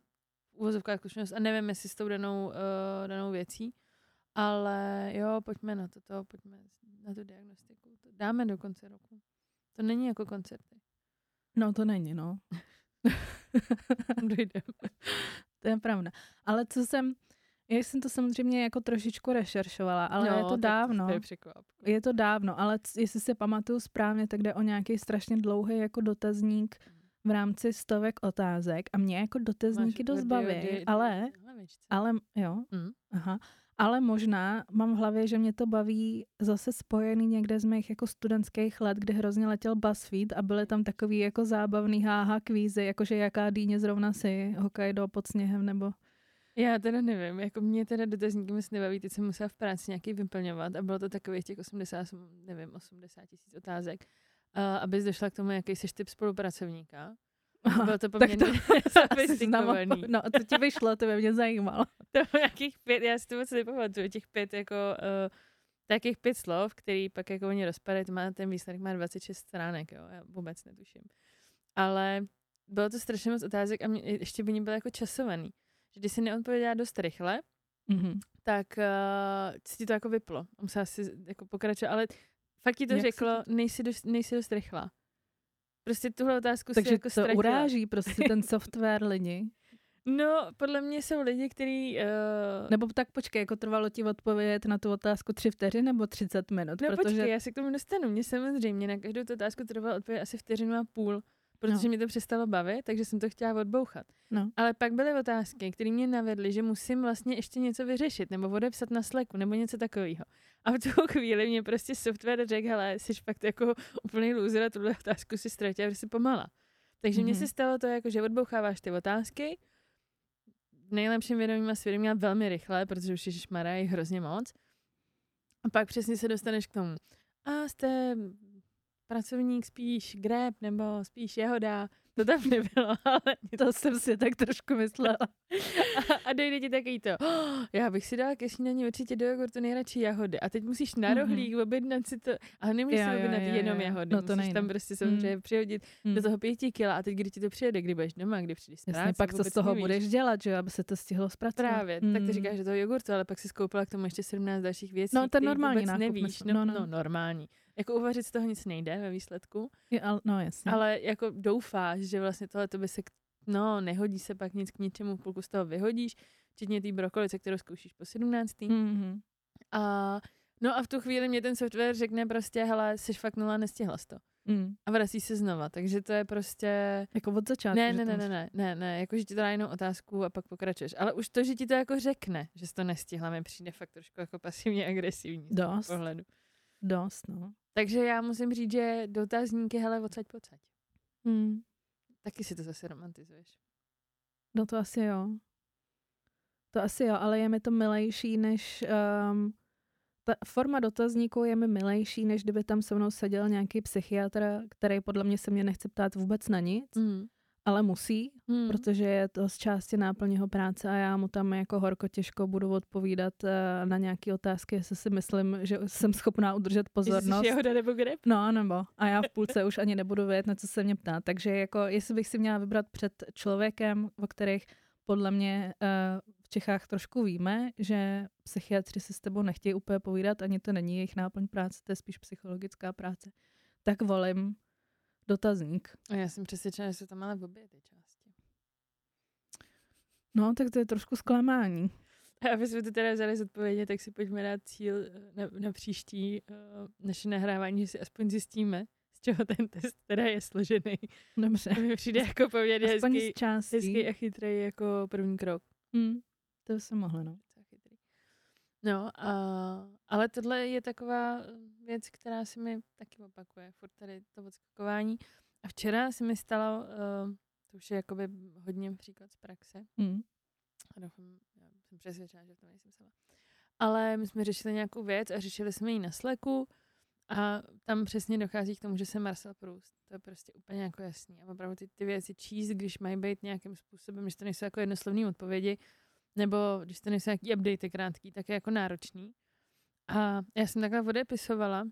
uvozovká zkušenost a nevím, jestli s tou danou, uh, danou věcí, ale jo, pojďme na to, to, pojďme na tu diagnostiku. To dáme do konce roku. To není jako koncerty. No to není, no. <laughs> Dojdeme. to je pravda. Ale co jsem, já jsem to samozřejmě jako trošičku rešeršovala, ale no, je to dávno. To je, je to dávno, ale jestli si pamatuju správně, tak jde o nějaký strašně dlouhý jako dotazník v rámci stovek otázek a mě jako dotazníky dost baví, ale, ale jo, mm. aha, ale možná mám v hlavě, že mě to baví zase spojený někde z mých jako studentských let, kdy hrozně letěl BuzzFeed a byly tam takový jako zábavný háha kvízy, jakože jaká dýně zrovna si Hokkaido pod sněhem nebo... Já teda nevím, jako mě teda dotazníky moc nebaví, teď jsem musela v práci nějaký vyplňovat a bylo to takových těch 80, nevím, 80 tisíc otázek, uh, abys došla k tomu, jaký jsi typ spolupracovníka. <laughs> Bylo to poměrně <laughs> sofistikovaný. No, co ti vyšlo, to by mě zajímalo. <laughs> To nějakých pět, já si to moc nepamatuju, těch pět jako, uh, takých pět slov, který pak jako oni rozpadají, to má ten výsledek má 26 stránek, jo, já vůbec netuším. Ale bylo to strašně moc otázek a mě, ještě by mě bylo jako časovaný. Že když si neodpověděla dost rychle, mm-hmm. tak uh, si ti to jako vyplo. Musela si jako pokračovat, ale fakt ti to Jak řeklo, to... nejsi dost, nejsi dost rychlá. Prostě tuhle otázku Takže si jako to ztratila. uráží prostě ten <laughs> software lidi. No, podle mě jsou lidi, kteří... Uh... Nebo tak počkej, jako trvalo ti odpovědět na tu otázku tři vteřiny nebo 30 minut? No protože... počkej, já se k tomu dostanu. Mně samozřejmě na každou tu otázku trvalo odpovědět asi vteřinu a půl protože no. mě to přestalo bavit, takže jsem to chtěla odbouchat. No. Ale pak byly otázky, které mě navedly, že musím vlastně ještě něco vyřešit, nebo odepsat na Slacku, nebo něco takového. A v tu chvíli mě prostě software řekl, hele, jsi fakt jako úplný loser a tuhle otázku si ztratila, že jsi pomala. Takže mm-hmm. mně se stalo to, jako, že odboucháváš ty otázky, v nejlepším vědomím a svědomí a velmi rychle, protože už ježiš je hrozně moc. A pak přesně se dostaneš k tomu. A jste pracovník spíš greb nebo spíš jehoda, to tam <laughs> nebylo, ale to jsem si tak trošku myslela. A, a dojde ti takový to, oh, já bych si dala ke snídaní určitě do jogurtu nejradši jahody. A teď musíš na mhm. rohlík mm-hmm. objednat si to, ale nemůžeš si objednat jo, jenom jo. jahody. No to musíš nejde. tam prostě samozřejmě mm. přihodit mm. do toho pěti kila a teď kdy ti to přijede, kdy budeš doma, kdy přijdeš z práce, pak co z toho nevíš. budeš dělat, že aby se to stihlo zpracovat. Právě, mm. tak ty říkáš, že to jogurtu, ale pak si skoupila k tomu ještě 17 dalších věcí, no, to normální nevíš. No, no, no, no, normální. Jako uvařit z toho nic nejde ve výsledku. Je, ale, no jasně. Ale jako doufáš, že vlastně tohle to by se, no nehodí se pak nic k ničemu, pokud z toho vyhodíš, včetně té brokolice, kterou zkoušíš po 17. Mm-hmm. A no a v tu chvíli mě ten software řekne prostě, hele, jsi fakt nula, nestihla to. Mm. A vrací se znova, takže to je prostě... Jako od začátku? Ne, ne, ne, ne, ne, ne, ne, jako že ti to dá jenom otázku a pak pokračuješ. Ale už to, že ti to jako řekne, že jsi to nestihla, mi přijde fakt trošku jako pasivně agresivní. Dost. Pohledu. Dost, no. Takže já musím říct, že dotazníky, hele, odsaď pocať. Hmm. Taky si to zase romantizuješ. No to asi jo. To asi jo, ale je mi to milejší, než... Um, ta forma dotazníku je mi milejší, než kdyby tam se mnou seděl nějaký psychiatr, který podle mě se mě nechce ptát vůbec na nic. Mm ale musí, hmm. protože je to z části náplního práce a já mu tam jako horko těžko budu odpovídat uh, na nějaké otázky, jestli si myslím, že jsem schopná udržet pozornost. Jestli jsi nebo grip? No, nebo. A já v půlce už ani nebudu vědět, na co se mě ptá. Takže jako, jestli bych si měla vybrat před člověkem, o kterých podle mě uh, v Čechách trošku víme, že psychiatři si s tebou nechtějí úplně povídat, ani to není jejich náplň práce, to je spíš psychologická práce, tak volím dotazník. A já jsem přesvědčena, že se tam ale v obě ty části. No, tak to je trošku zklamání. A aby jsme to teda vzali zodpovědně, tak si pojďme dát cíl eh, na, na příští uh, naše nahrávání, že si aspoň zjistíme, z čeho ten test teda je složený. Dobře. To mi přijde jako poměrně hezký, hezký a chytrý jako první krok. Hmm. To se mohlo, no. No, a, ale tohle je taková věc, která se mi taky opakuje, furt tady to odskakování. A včera se mi stalo, uh, to už je jakoby hodně příklad z praxe. Mm. A doufám, já jsem přesvědčena, že v tom nejsem sama. Ale my jsme řešili nějakou věc a řešili jsme ji na Slacku a tam přesně dochází k tomu, že se Marcel Proust. To je prostě úplně jako jasný. A opravdu ty, ty věci číst, když mají být nějakým způsobem, že to nejsou jako jednoslovné odpovědi, nebo když to nejsou nějaký update krátký, tak je jako náročný. A já jsem takhle odepisovala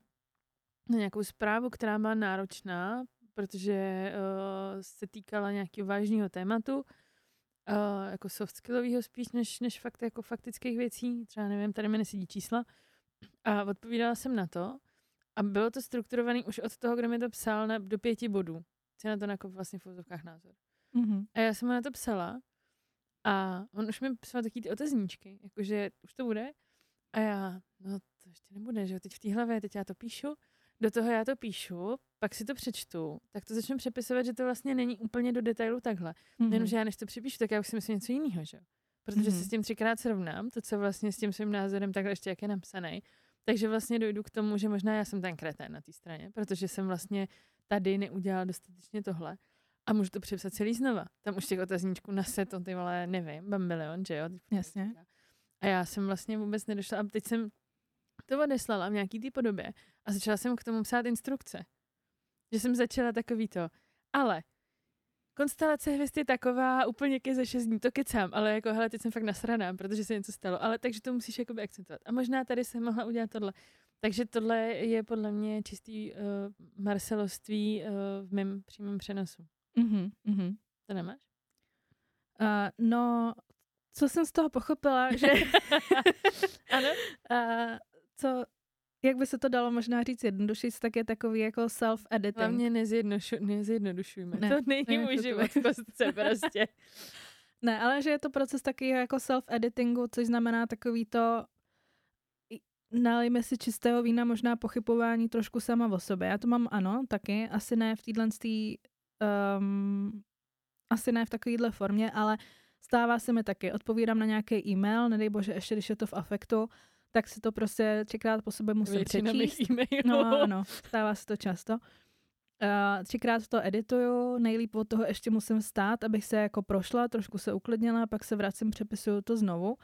na nějakou zprávu, která byla náročná, protože uh, se týkala nějakého vážného tématu, uh, jako soft skillového spíš, než, než fakt jako faktických věcí. Třeba nevím, tady mi nesedí čísla. A odpovídala jsem na to. A bylo to strukturované už od toho, kdo mi to psal na, do pěti bodů. Co na to jako vlastně v vozovkách názor. Mm-hmm. A já jsem mu na to psala a on už mi psal taky ty otazníčky, jakože už to bude. A já, no to ještě nebude, že jo, teď v té hlavě, teď já to píšu, do toho já to píšu, pak si to přečtu, tak to začnu přepisovat, že to vlastně není úplně do detailu takhle. Mhm. Mm-hmm. Jenomže já než to připíšu, tak já už si myslím něco jiného, že jo? Protože mm-hmm. Mhm. se s tím třikrát srovnám, to, co vlastně s tím svým názorem takhle ještě jak je napsaný. Takže vlastně dojdu k tomu, že možná já jsem ten kretén na té straně, protože jsem vlastně tady neudělala dostatečně tohle. A můžu to přepsat celý znova. Tam už těch otazníčků na to ty vole, nevím, milion, že jo? Jasně. A já jsem vlastně vůbec nedošla. A teď jsem to odeslala v nějaký té podobě a začala jsem k tomu psát instrukce. Že jsem začala takový to. Ale konstelace hvězd je taková úplně ke ze šest dní, to kecám, ale jako hele, teď jsem fakt nasraná, protože se něco stalo, ale takže to musíš jakoby akcentovat. A možná tady jsem mohla udělat tohle. Takže tohle je podle mě čistý uh, marceloství uh, v mém přímém přenosu. Mhm, mhm. To nemáš? Uh, no, co jsem z toho pochopila, že <laughs> ano? uh, <laughs> co, jak by se to dalo možná říct jednodušší, tak je takový jako self-editing. Hlavně nezjednošu, nezjednodušujme. Ne, to není ne, můj život v kostce <laughs> prostě. Ne, ale že je to proces taky jako self-editingu, což znamená takový to nalijme si čistého vína, možná pochybování trošku sama o sobě. Já to mám ano, taky, asi ne v téhle um, asi ne v takovéhle formě, ale stává se mi taky. Odpovídám na nějaký e-mail, nedej bože, ještě když je to v afektu, tak si to prostě třikrát po sobě musím Většina přečíst. mých. No, ano, stává se to často. Uh, třikrát to edituju, nejlíp od toho ještě musím stát, abych se jako prošla, trošku se uklidnila, pak se vracím, přepisuju to znovu.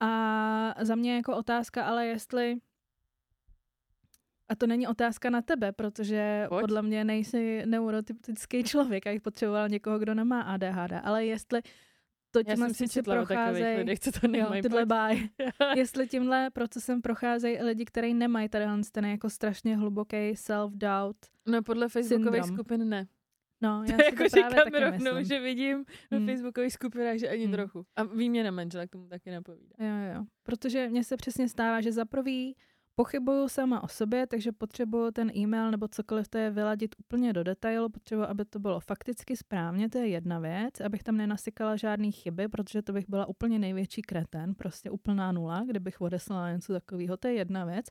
A za mě jako otázka, ale jestli a to není otázka na tebe, protože Pojď. podle mě nejsi neurotypický člověk a bych potřeboval někoho, kdo nemá ADHD, ale jestli to Já tímhle jsem si procházejí, lidech, co to jo, nemají. tyhle báje, <laughs> jestli tímhle procesem procházejí lidi, kteří nemají tady ten jako strašně hluboký self-doubt. No podle facebookových syndrom. skupin ne. No, To já si jako to právě říkám taky rovnou, myslím. že vidím na Hmm. facebookových skupinách, že ani Hmm. trochu. A výměna manžela k tomu taky napovídá. Jo, jo. Protože mně se přesně stává, že za prvý pochybuju sama o sobě, takže potřebuju ten e-mail nebo cokoliv to je vyladit úplně do detailu, potřebuju, aby to bylo fakticky správně, to je jedna věc, abych tam nenasykala žádný chyby, protože to bych byla úplně největší kreten, prostě úplná nula, kdybych odeslala něco takového, to je jedna věc,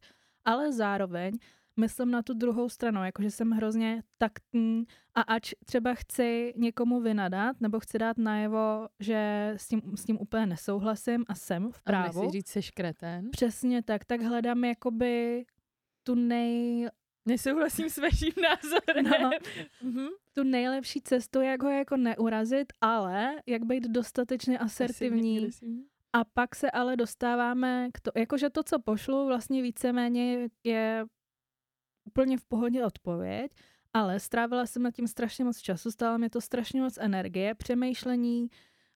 ale zároveň myslím na tu druhou stranu, jakože jsem hrozně taktní a ač třeba chci někomu vynadat nebo chci dát najevo, že s tím, s tím úplně nesouhlasím a jsem v A právu, nechci říct, seš kretén. Přesně tak, tak hledám jakoby tu, nej, Nesouhlasím s vaším názorem. No. Mhm. tu nejlepší cestu, jak ho jako neurazit, ale jak být dostatečně asertivní. Agresivní. A pak se ale dostáváme k to, jakože to, co pošlu, vlastně víceméně je úplně v pohodě odpověď, ale strávila jsem nad tím strašně moc času, stálo mi to strašně moc energie, přemýšlení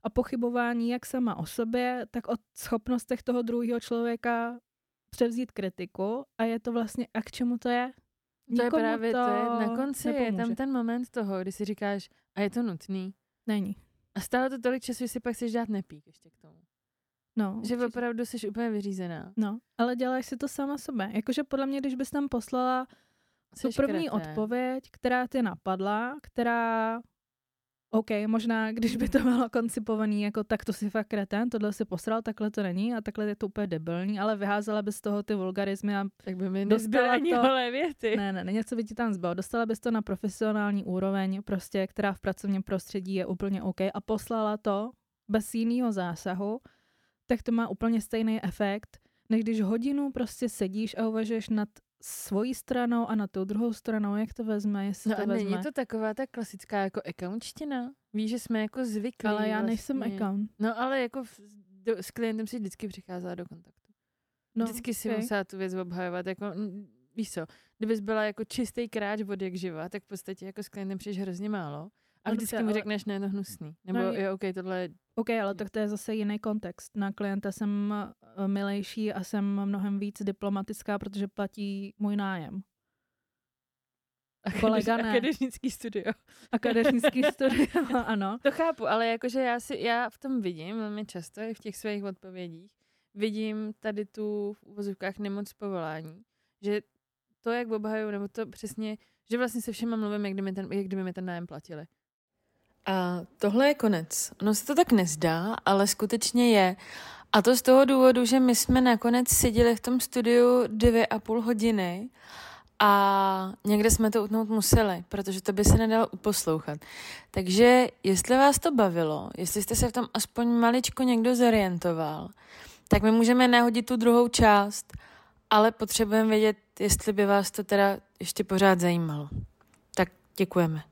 a pochybování jak sama o sobě, tak o schopnostech toho druhého člověka převzít kritiku a je to vlastně, a k čemu to je? To je Nikomu právě to, je, na konci je nepomůže. tam ten moment toho, kdy si říkáš, a je to nutný. Není. A stálo to tolik času, že si pak chceš dát nepík ještě k tomu. No, Že určitě. opravdu jsi úplně vyřízená. No, ale děláš si to sama sobě. Jakože podle mě, když bys tam poslala tu první kretén. odpověď, která tě napadla, která, OK, možná když by to bylo koncipovaný jako tak to si fakt kreten, tohle si posral, takhle to není a takhle je to úplně debilní, ale vyházela bys z toho ty vulgarizmy a Tak by mi Dostala nezbyly ani to- holé věty. ne, ne, ne, něco by ti tam zbylo. Dostala bys to na profesionální úroveň, prostě, která v pracovním prostředí je úplně OK a poslala to bez jiného zásahu, tak to má úplně stejný efekt, než když hodinu prostě sedíš a uvažuješ nad svojí stranou a na tou druhou stranou, jak to vezme, jestli No to a vezme. není to taková ta klasická jako accountština? Víš, že jsme jako zvyklí Ale já vlastně. nejsem account. No ale jako v, do, s klientem si vždycky přicházela do kontaktu. No, vždycky si musela tu věc obhajovat. Jako, víš co, kdybys byla jako čistý kráč od jak živa, tak v podstatě jako s klientem přijdeš hrozně málo. A No vždycky dobře, mu ale- řekneš, ne, je to hnusný. Nebo No, jo, OK, tohle je OK, ale tak to je zase jiný kontext. Na klienta jsem eh, milejší a jsem mnohem víc diplomatická, protože platí můj nájem. Kolega ne. akademický studio. Akademický <laughs> studio, <laughs> ano. To chápu, ale jakože já, si, já v tom vidím velmi často i v těch svých odpovědích, vidím tady tu v uvozovkách nemoc povolání, že to, jak obhajuju, nebo to přesně, že vlastně se všema mluvím, jak kdyby, ten, jak kdyby mi ten nájem platili. A tohle je konec. Ono se to tak nezdá, ale skutečně je. A to z toho důvodu, že my jsme nakonec seděli v tom studiu dvě a půl hodiny a někde jsme to utnout museli, protože to by se nedalo uposlouchat. Takže jestli vás to bavilo, jestli jste se v tom aspoň maličko někdo zorientoval, tak my můžeme nahodit tu druhou část, ale potřebujeme vědět, jestli by vás to teda ještě pořád zajímalo. Tak děkujeme.